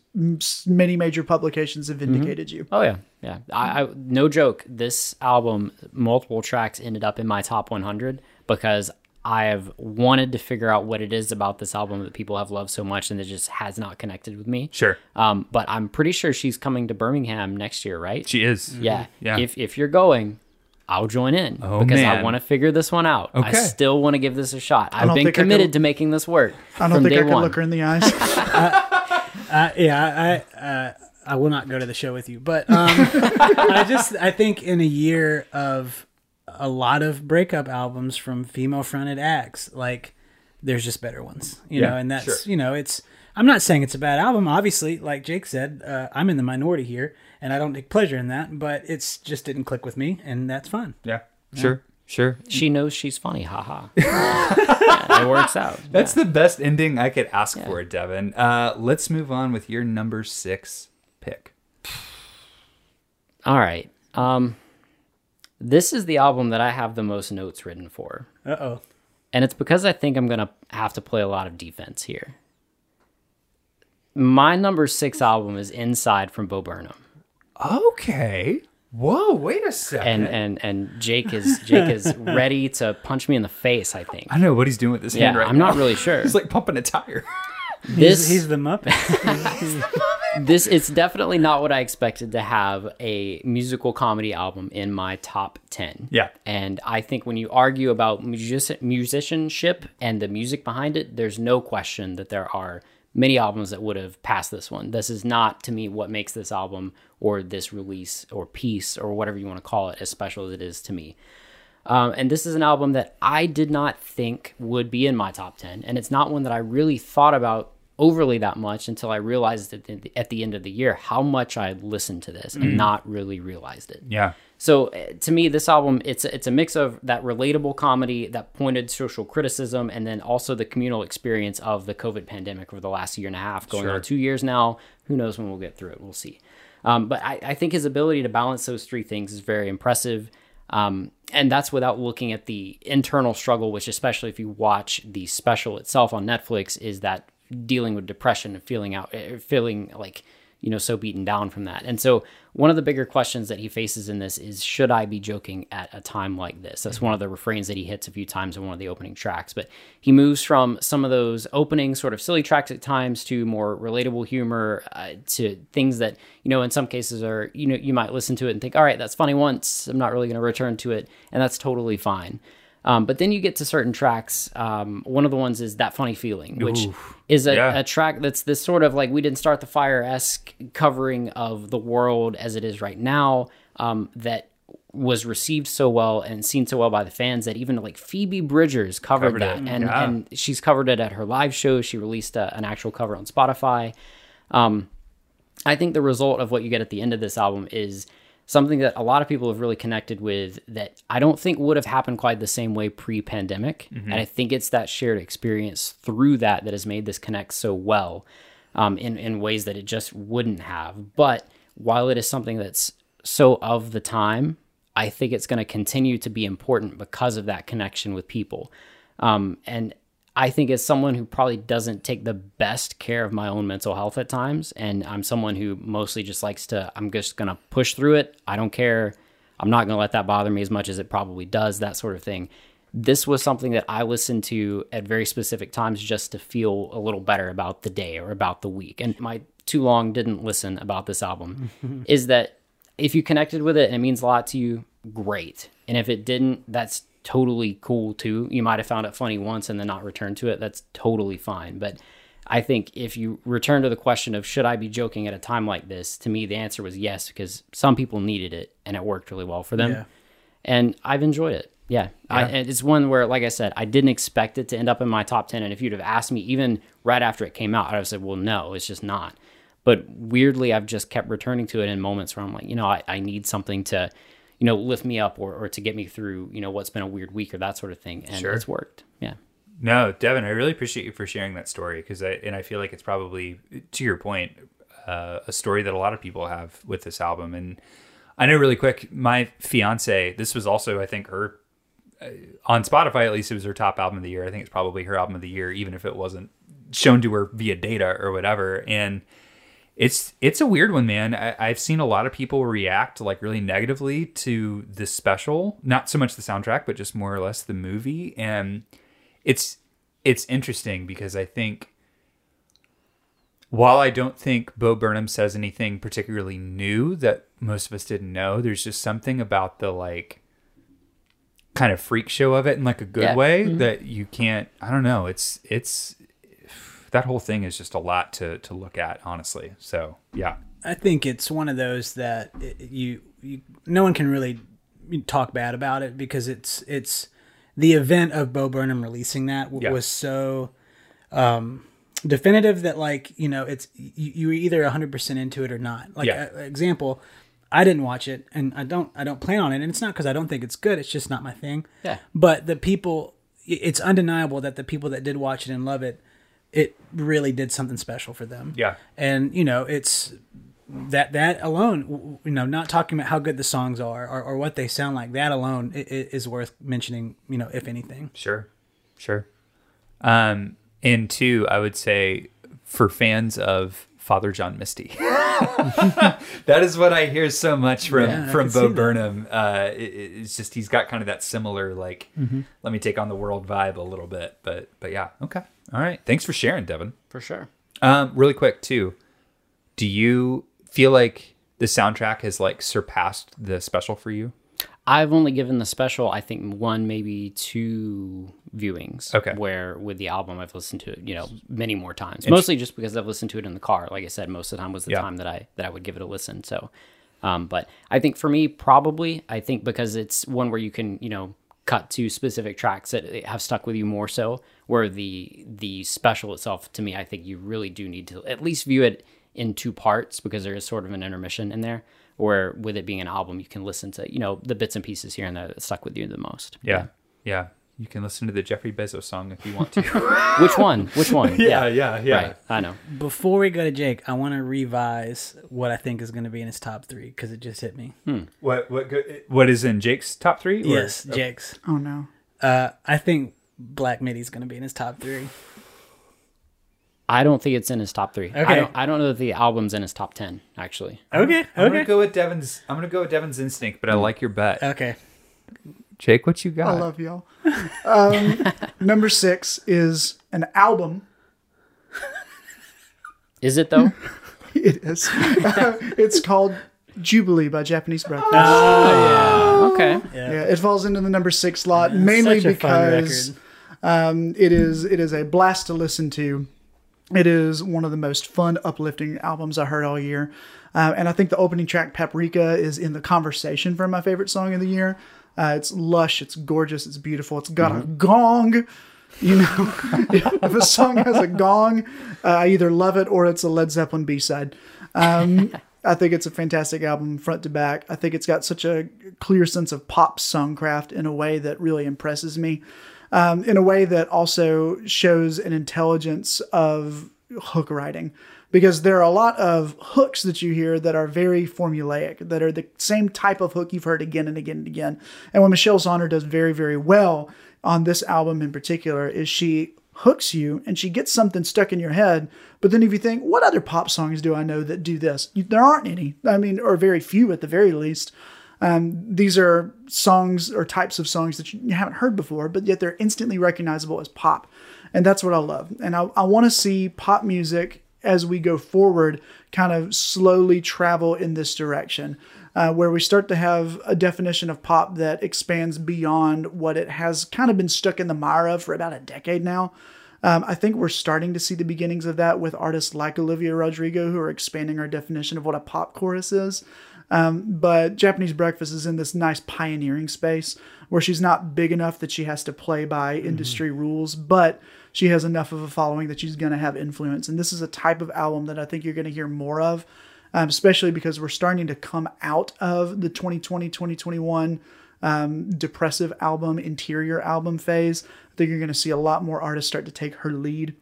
many major publications have vindicated you. Oh yeah, yeah. I, I no joke. This album, multiple tracks ended up in my top 100 because I have wanted to figure out what it is about this album that people have loved so much and it just has not connected with me. Sure. Um, but I'm pretty sure she's coming to Birmingham next year, right? She is. yeah. Yeah. If if you're going, I'll join in Oh, because I want to figure this one out. Okay. I still want to give this a shot. I've been committed could- to making this work. I don't from think day I could one. look her in the eyes. Uh, yeah, I uh, I will not go to the show with you, but um, I just I think in a year of a lot of breakup albums from female fronted acts, like there's just better ones, you Yeah, know, and that's sure. you know it's. I'm not saying it's a bad album. Obviously, like Jake said, uh, I'm in the minority here, and I don't take pleasure in that. But it's just didn't click with me, and that's fine. Yeah. Sure. Sure. She knows she's funny. Haha. yeah, it works out. That's the best ending I could ask for, Devin. Uh, let's move on with your number six pick. All right. Um, this is the album that I have the most notes written for. Uh oh. And it's because I think I'm going to have to play a lot of defense here. My number six album is Inside from Bo Burnham. Okay. Whoa, wait a second. And, and, and Jake is Jake is ready to punch me in the face, I think. I don't know what he's doing with his Yeah, hand right I'm now. not really sure. He's like pumping a tire. This He's, he's the Muppet. this it's definitely not what I expected to have a musical comedy album in my top 10. Yeah. And I think when you argue about music- musicianship and the music behind it, there's no question that there are many albums that would have passed this one. This is not to me what makes this album or this release or piece or whatever you want to call it as special as it is to me. Um, and this is an album that I did not think would be in my top 10. And it's not one that I really thought about overly that much until I realized at the, at the end of the year how much I listened to this and not really realized it. Yeah. So uh, to me, this album it's it's a mix of that relatable comedy, that pointed social criticism, and then also the communal experience of the COVID pandemic over the last year and a half, going Sure. on two years now. Who knows when we'll get through it? We'll see. Um, but I, I think his ability to balance those three things is very impressive. Um, and that's without looking at the internal struggle, which, especially if you watch the special itself on Netflix, is that dealing with depression and feeling out, eh, feeling like you know so beaten down from that. And so one of the bigger questions that he faces in this is, should I be joking at a time like this? That's one of the refrains that he hits a few times in one of the opening tracks. But he moves from some of those opening sort of silly tracks at times to more relatable humor uh, to things that you know in some cases are you know you might listen to it and think, all right, that's funny once. I'm not really going to return to it, and that's totally fine. Um, but then you get to certain tracks. Um, one of the ones is that funny feeling, which is a, Yeah. a track that's this sort of like we didn't start the fire esque covering of the world as it is right now. Um, that was received so well and seen so well by the fans that even like Phoebe Bridgers covered, Covered that, it, and yeah. and she's covered it at her live show. She released a, an actual cover on Spotify. Um, I think the result of what you get at the end of this album is something that a lot of people have really connected with that I don't think would have happened quite the same way pre pandemic. And I think it's that shared experience through that that has made this connect so well um, in, in ways that it just wouldn't have. But while it is something that's so of the time, I think it's going to continue to be important because of that connection with people. Um, and I think as someone who probably doesn't take the best care of my own mental health at times, and I'm someone who mostly just likes to, I'm just going to push through it. I don't care. I'm not going to let that bother me as much as it probably does, that sort of thing. This was something that I listened to at very specific times just to feel a little better about the day or about the week. And my too long didn't listen about this album is that if you connected with it and it means a lot to you, great. And if it didn't, that's totally cool too. You might have found it funny once and then not returned to it. That's totally fine. But I think if you return to the question of should I be joking at a time like this, to me the answer was yes because some people needed it and it worked really well for them. Yeah. And I've enjoyed it. Yeah, I, and it's one where, like I said, I didn't expect it to end up in my top ten. And if you'd have asked me even right after it came out, I'd have said, "Well, no, it's just not." But weirdly, I've just kept returning to it in moments where I'm like, you know, I, I need something to, you know, lift me up or, or to get me through, you know, what's been a weird week or that sort of thing. And Sure. it's worked. Yeah. No, Devin, I really appreciate you for sharing that story because I and I feel like it's probably to your point uh, a story that a lot of people have with this album. And I know really quick, my fiance, this was also I think her uh, on Spotify at least it was her top album of the year. I think it's probably her album of the year, even if it wasn't shown to her via data or whatever. And it's it's a weird one, man. I, I've seen a lot of people react like really negatively to this special. Not so much the soundtrack, but just more or less the movie. And it's it's interesting because I think while I don't think Bo Burnham says anything particularly new that most of us didn't know, there's just something about the like kind of freak show of it in like a good Yeah. way mm-hmm. that you can't I don't know, it's it's that whole thing is just a lot to to look at, honestly. So, yeah. I think it's one of those that you, you no one can really talk bad about it because it's it's the event of Bo Burnham releasing that w- Yeah. was so um, definitive that like you know it's you, you're either 100% into it or not. Like Yeah. uh, example, I didn't watch it and I don't I don't plan on it and it's not because I don't think it's good. It's just not my thing. Yeah. But the people, it's undeniable that the people that did watch it and love it, it really did something special for them Yeah. and you know it's that that alone you know not talking about how good the songs are or, or what they sound like that alone i- i- is worth mentioning you know if anything Sure, sure. Um, and two, I would say for fans of Father John Misty, that is what I hear so much from Yeah, from Bo. Burnham. Uh, it, it's just he's got kind of that similar like, Mm-hmm. let me take on the world vibe a little bit. But but yeah, okay, all right. Thanks for sharing, Devin. For sure. Um, really quick too, do you feel like the soundtrack has like surpassed the special for you? I've only given the special, I think, one, maybe two viewings. Okay. Where with the album, I've listened to it, you know, many more times. Mostly just because I've listened to it in the car. Like I said, most of the time was the Yeah. time that I that I would give it a listen. So, um, but I think for me, probably, I think because it's one where you can, you know, cut to specific tracks that have stuck with you more so. Where the the special itself, to me, I think you really do need to at least view it in two parts because there is sort of an intermission in there. Where with it being an album, you can listen to you know the bits and pieces here and there that stuck with you the most. Yeah, yeah. You can listen to the Jeffrey Bezos song if you want to. Which one? Which one? yeah, yeah. Yeah. Right. I know. before we go to jake i want to revise what i think is going to be in his top three because it just hit me What what what is in Jake's top three? or- yes jake's Oh no. uh, i think black midi's going to be in his top three I don't think it's in his top three. I Okay. don't. I don't know that the album's in his top ten. Actually, okay I'm gonna okay go with Devin's. I'm gonna go with Devin's instinct, but I like your bet. okay Jake, what you got? I love y'all. Um, number six is an album. is it though? It is. it's called Jubilee by Japanese Breakfast. Oh, yeah. Okay. Yeah, it falls into the number six slot mainly Such a fun because um, it is it is a blast to listen to. It is one of the most fun, uplifting albums I heard all year, uh, and I think the opening track "Paprika" is in the conversation for my favorite song of the year. Uh, it's lush, it's gorgeous, it's beautiful. It's got a gong. You know, if a song has a gong, uh, I either love it or it's a Led Zeppelin B side. Um, I think it's a fantastic album, front to back. I think it's got such a clear sense of pop songcraft in a way that really impresses me. Um, in a way that also shows an intelligence of hook writing. Because there are a lot of hooks that you hear that are very formulaic, that are the same type of hook you've heard again and again and again. And what Michelle Zauner does very, very well on this album in particular is she hooks you and she gets something stuck in your head. But then if you think, what other pop songs do I know that do this? There aren't any. I mean, or very few at the very least. Um, these are songs or types of songs that you, you haven't heard before, but yet they're instantly recognizable as pop. And that's what I love. And I, I want to see pop music as we go forward kind of slowly travel in this direction, uh, where we start to have a definition of pop that expands beyond what it has kind of been stuck in the mire of for about a decade now. Um, I think we're starting to see the beginnings of that with artists like Olivia Rodrigo, who are expanding our definition of what a pop chorus is. Um, but Japanese Breakfast is in this nice pioneering space where she's not big enough that she has to play by industry rules, but she has enough of a following that she's going to have influence. And this is a type of album that I think you're going to hear more of, um, especially because we're starting to come out of the 2020 2021 um, depressive album, interior album phase. I think you're going to see a lot more artists start to take her lead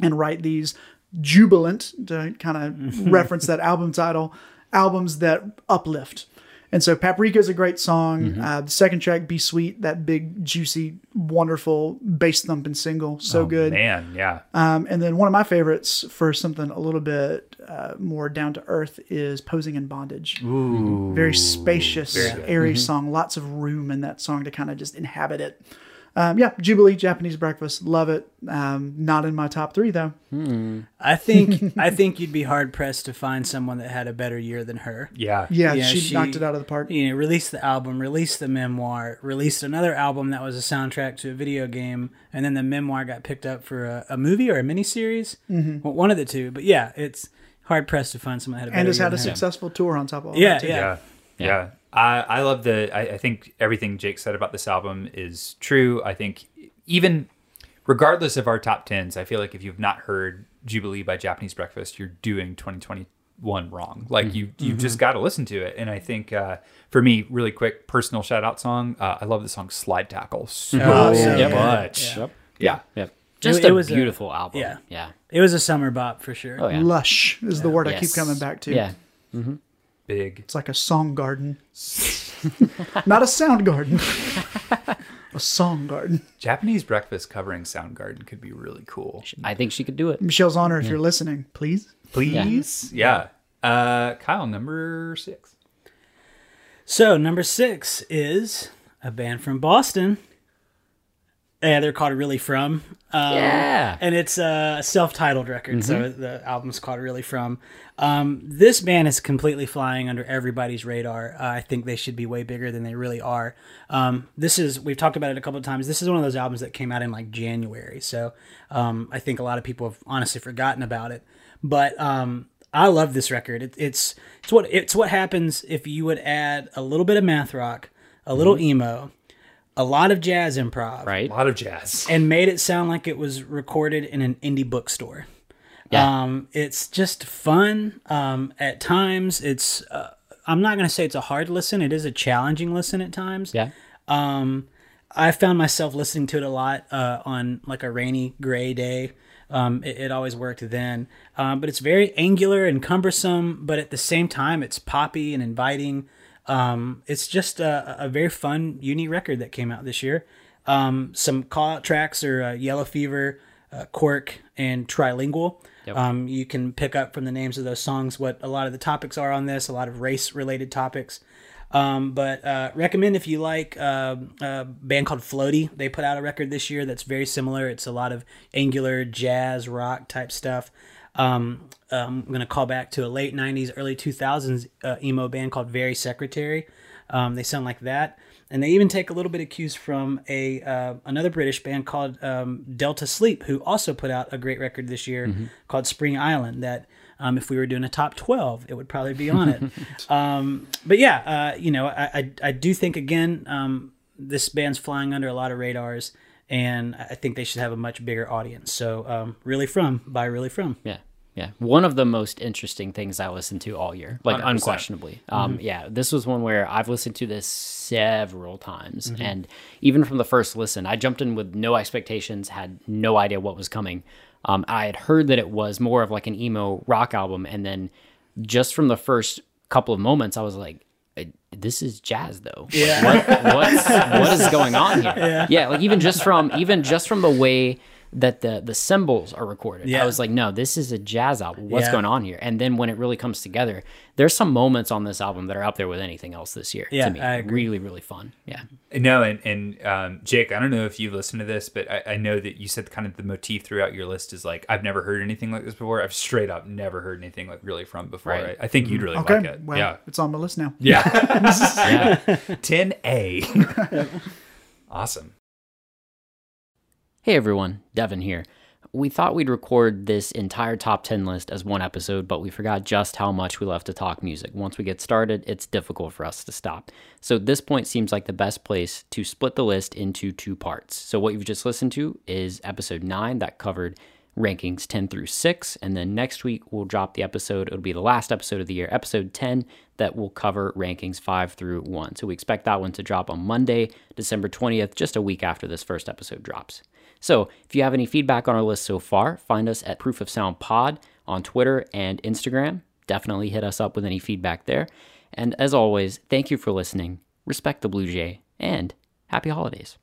and write these jubilant, to kind of reference that album title, albums that uplift. And so Paprika is a great song. Uh, the second track, Be Sweet, that big, juicy, wonderful bass thumping single. So Oh, good. man. Yeah. Um, and then one of my favorites for something a little bit uh, more down to earth is Posing in Bondage. Ooh. Very spacious, Very airy song. Lots of room in that song to kind of just inhabit it. Um, yeah, Jubilee Japanese breakfast, love it. Um, not in my top three though. I think I think you'd be hard pressed to find someone that had a better year than her. Yeah. Yeah, Yeah, she, she- knocked it out of the park. You know, released the album, released the memoir, released another album that was a soundtrack to a video game, and then the memoir got picked up for a, a movie or a miniseries. Mm-hmm. Well, one of the two. But yeah, it's hard pressed to find someone that had a better and has year had a her. successful tour on top of all Yeah, that. too. yeah. Yeah. Yeah. I, I love the, I, I think everything Jake said about this album is true. I think even regardless of our top tens, I feel like if you've not heard Jubilee by Japanese Breakfast, you're doing 2021 wrong. Like you, you just got to listen to it. And I think uh, for me, really quick personal shout out song, uh, I love the song Slide Tackle so Oh, so Yep. good. much. Yep. Yeah. Yep. Just it a was a- beautiful album. yeah. Yeah. It was a summer bop for sure. Oh yeah. Lush is the word I keep coming back to. Yeah. Big. It's like a song garden. Not a sound garden. a song garden. Japanese Breakfast covering sound garden could be really cool. I think she could do it. Michelle Zauner if you're listening, please. Please. Yeah. Uh, Kyle, number six. So number six is a band from Boston. Yeah, they're called Really From. Um, Yeah. and it's a self-titled record, so the album's called Really From. Um, this band is completely flying under everybody's radar. Uh, I think they should be way bigger than they really are. Um, this is we've talked about it a couple of times. This is one of those albums that came out in like January, so um, I think a lot of people have honestly forgotten about it. But um, I love this record. It, it's it's what it's what happens if you would add a little bit of math rock, a little emo, a lot of jazz improv, Right. A lot of jazz. and made it sound like it was recorded in an indie bookstore. Yeah. Um, it's just fun. Um, at times, it's. Uh, I'm not going to say it's a hard listen. It is a challenging listen at times. Yeah. Um, I found myself listening to it a lot uh, on like a rainy, gray day. Um, it, it always worked then. Um, but it's very angular and cumbersome, but at the same time, it's poppy and inviting. Um, it's just a, a very fun, uni record that came out this year. Um, some call out tracks are uh, Yellow Fever, uh, Quirk, and Trilingual. Um, you can pick up from the names of those songs what a lot of the topics are on this, a lot of race related topics. Um, but uh, recommend if you like uh, a band called Floatie. They put out a record this year that's very similar. It's a lot of angular jazz rock type stuff. Um, I'm gonna call back to a late '90s, early 2000s uh, emo band called Very Secretary. Um, they sound like that, and they even take a little bit of cues from a uh, another British band called um, Delta Sleep, who also put out a great record this year called Spring Island. That um, if we were doing a top 12, it would probably be on it. um, but yeah, uh, you know, I, I, I do think, again, um, this band's flying under a lot of radars, and I think they should have a much bigger audience. So, um, Really From by Really From. Yeah. Yeah. One of the most interesting things I listened to all year, like 100%. unquestionably. Um, yeah. This was one where I've listened to this several times. Mm-hmm. And even from the first listen, I jumped in with no expectations, had no idea what was coming. Um, I had heard that it was more of like an emo rock album. And then just from the first couple of moments, I was like, "Uh, this is jazz though. Yeah. What, what's, what is going on here? Yeah. Like even just from, even just from the way that the, the cymbals are recorded, Yeah. I was like, no, this is a jazz album. What's Yeah. going on here? And then when it really comes together, there's some moments on this album that are up there with anything else this year. Yeah, to me. I agree. Really, really fun. Yeah. No, and and um, Jake, I don't know if you've listened to this, but I, I know that you said kind of the motif throughout your list is like I've never heard anything like this before. I've straight up never heard anything like really from before. Right. I, I think you'd really Okay, like it. well, yeah, it's on my list now. yeah, ten A. awesome. Hey everyone, Devin here. We thought we'd record this entire top 10 list as one episode, but we forgot just how much we love to talk music. Once we get started, it's difficult for us to stop. So, this point seems like the best place to split the list into two parts. So, what you've just listened to is episode 9 that covered rankings 10 through 6. And then next week, we'll drop the episode. It'll be the last episode of the year, episode 10, that will cover rankings 5 through 1. So, we expect that one to drop on Monday, December 20th, just a week after this first episode drops. So, if you have any feedback on our list so far, find us at Proof of Sound Pod on Twitter and Instagram. Definitely hit us up with any feedback there. And as always, thank you for listening. Respect the Blue Jay and happy holidays.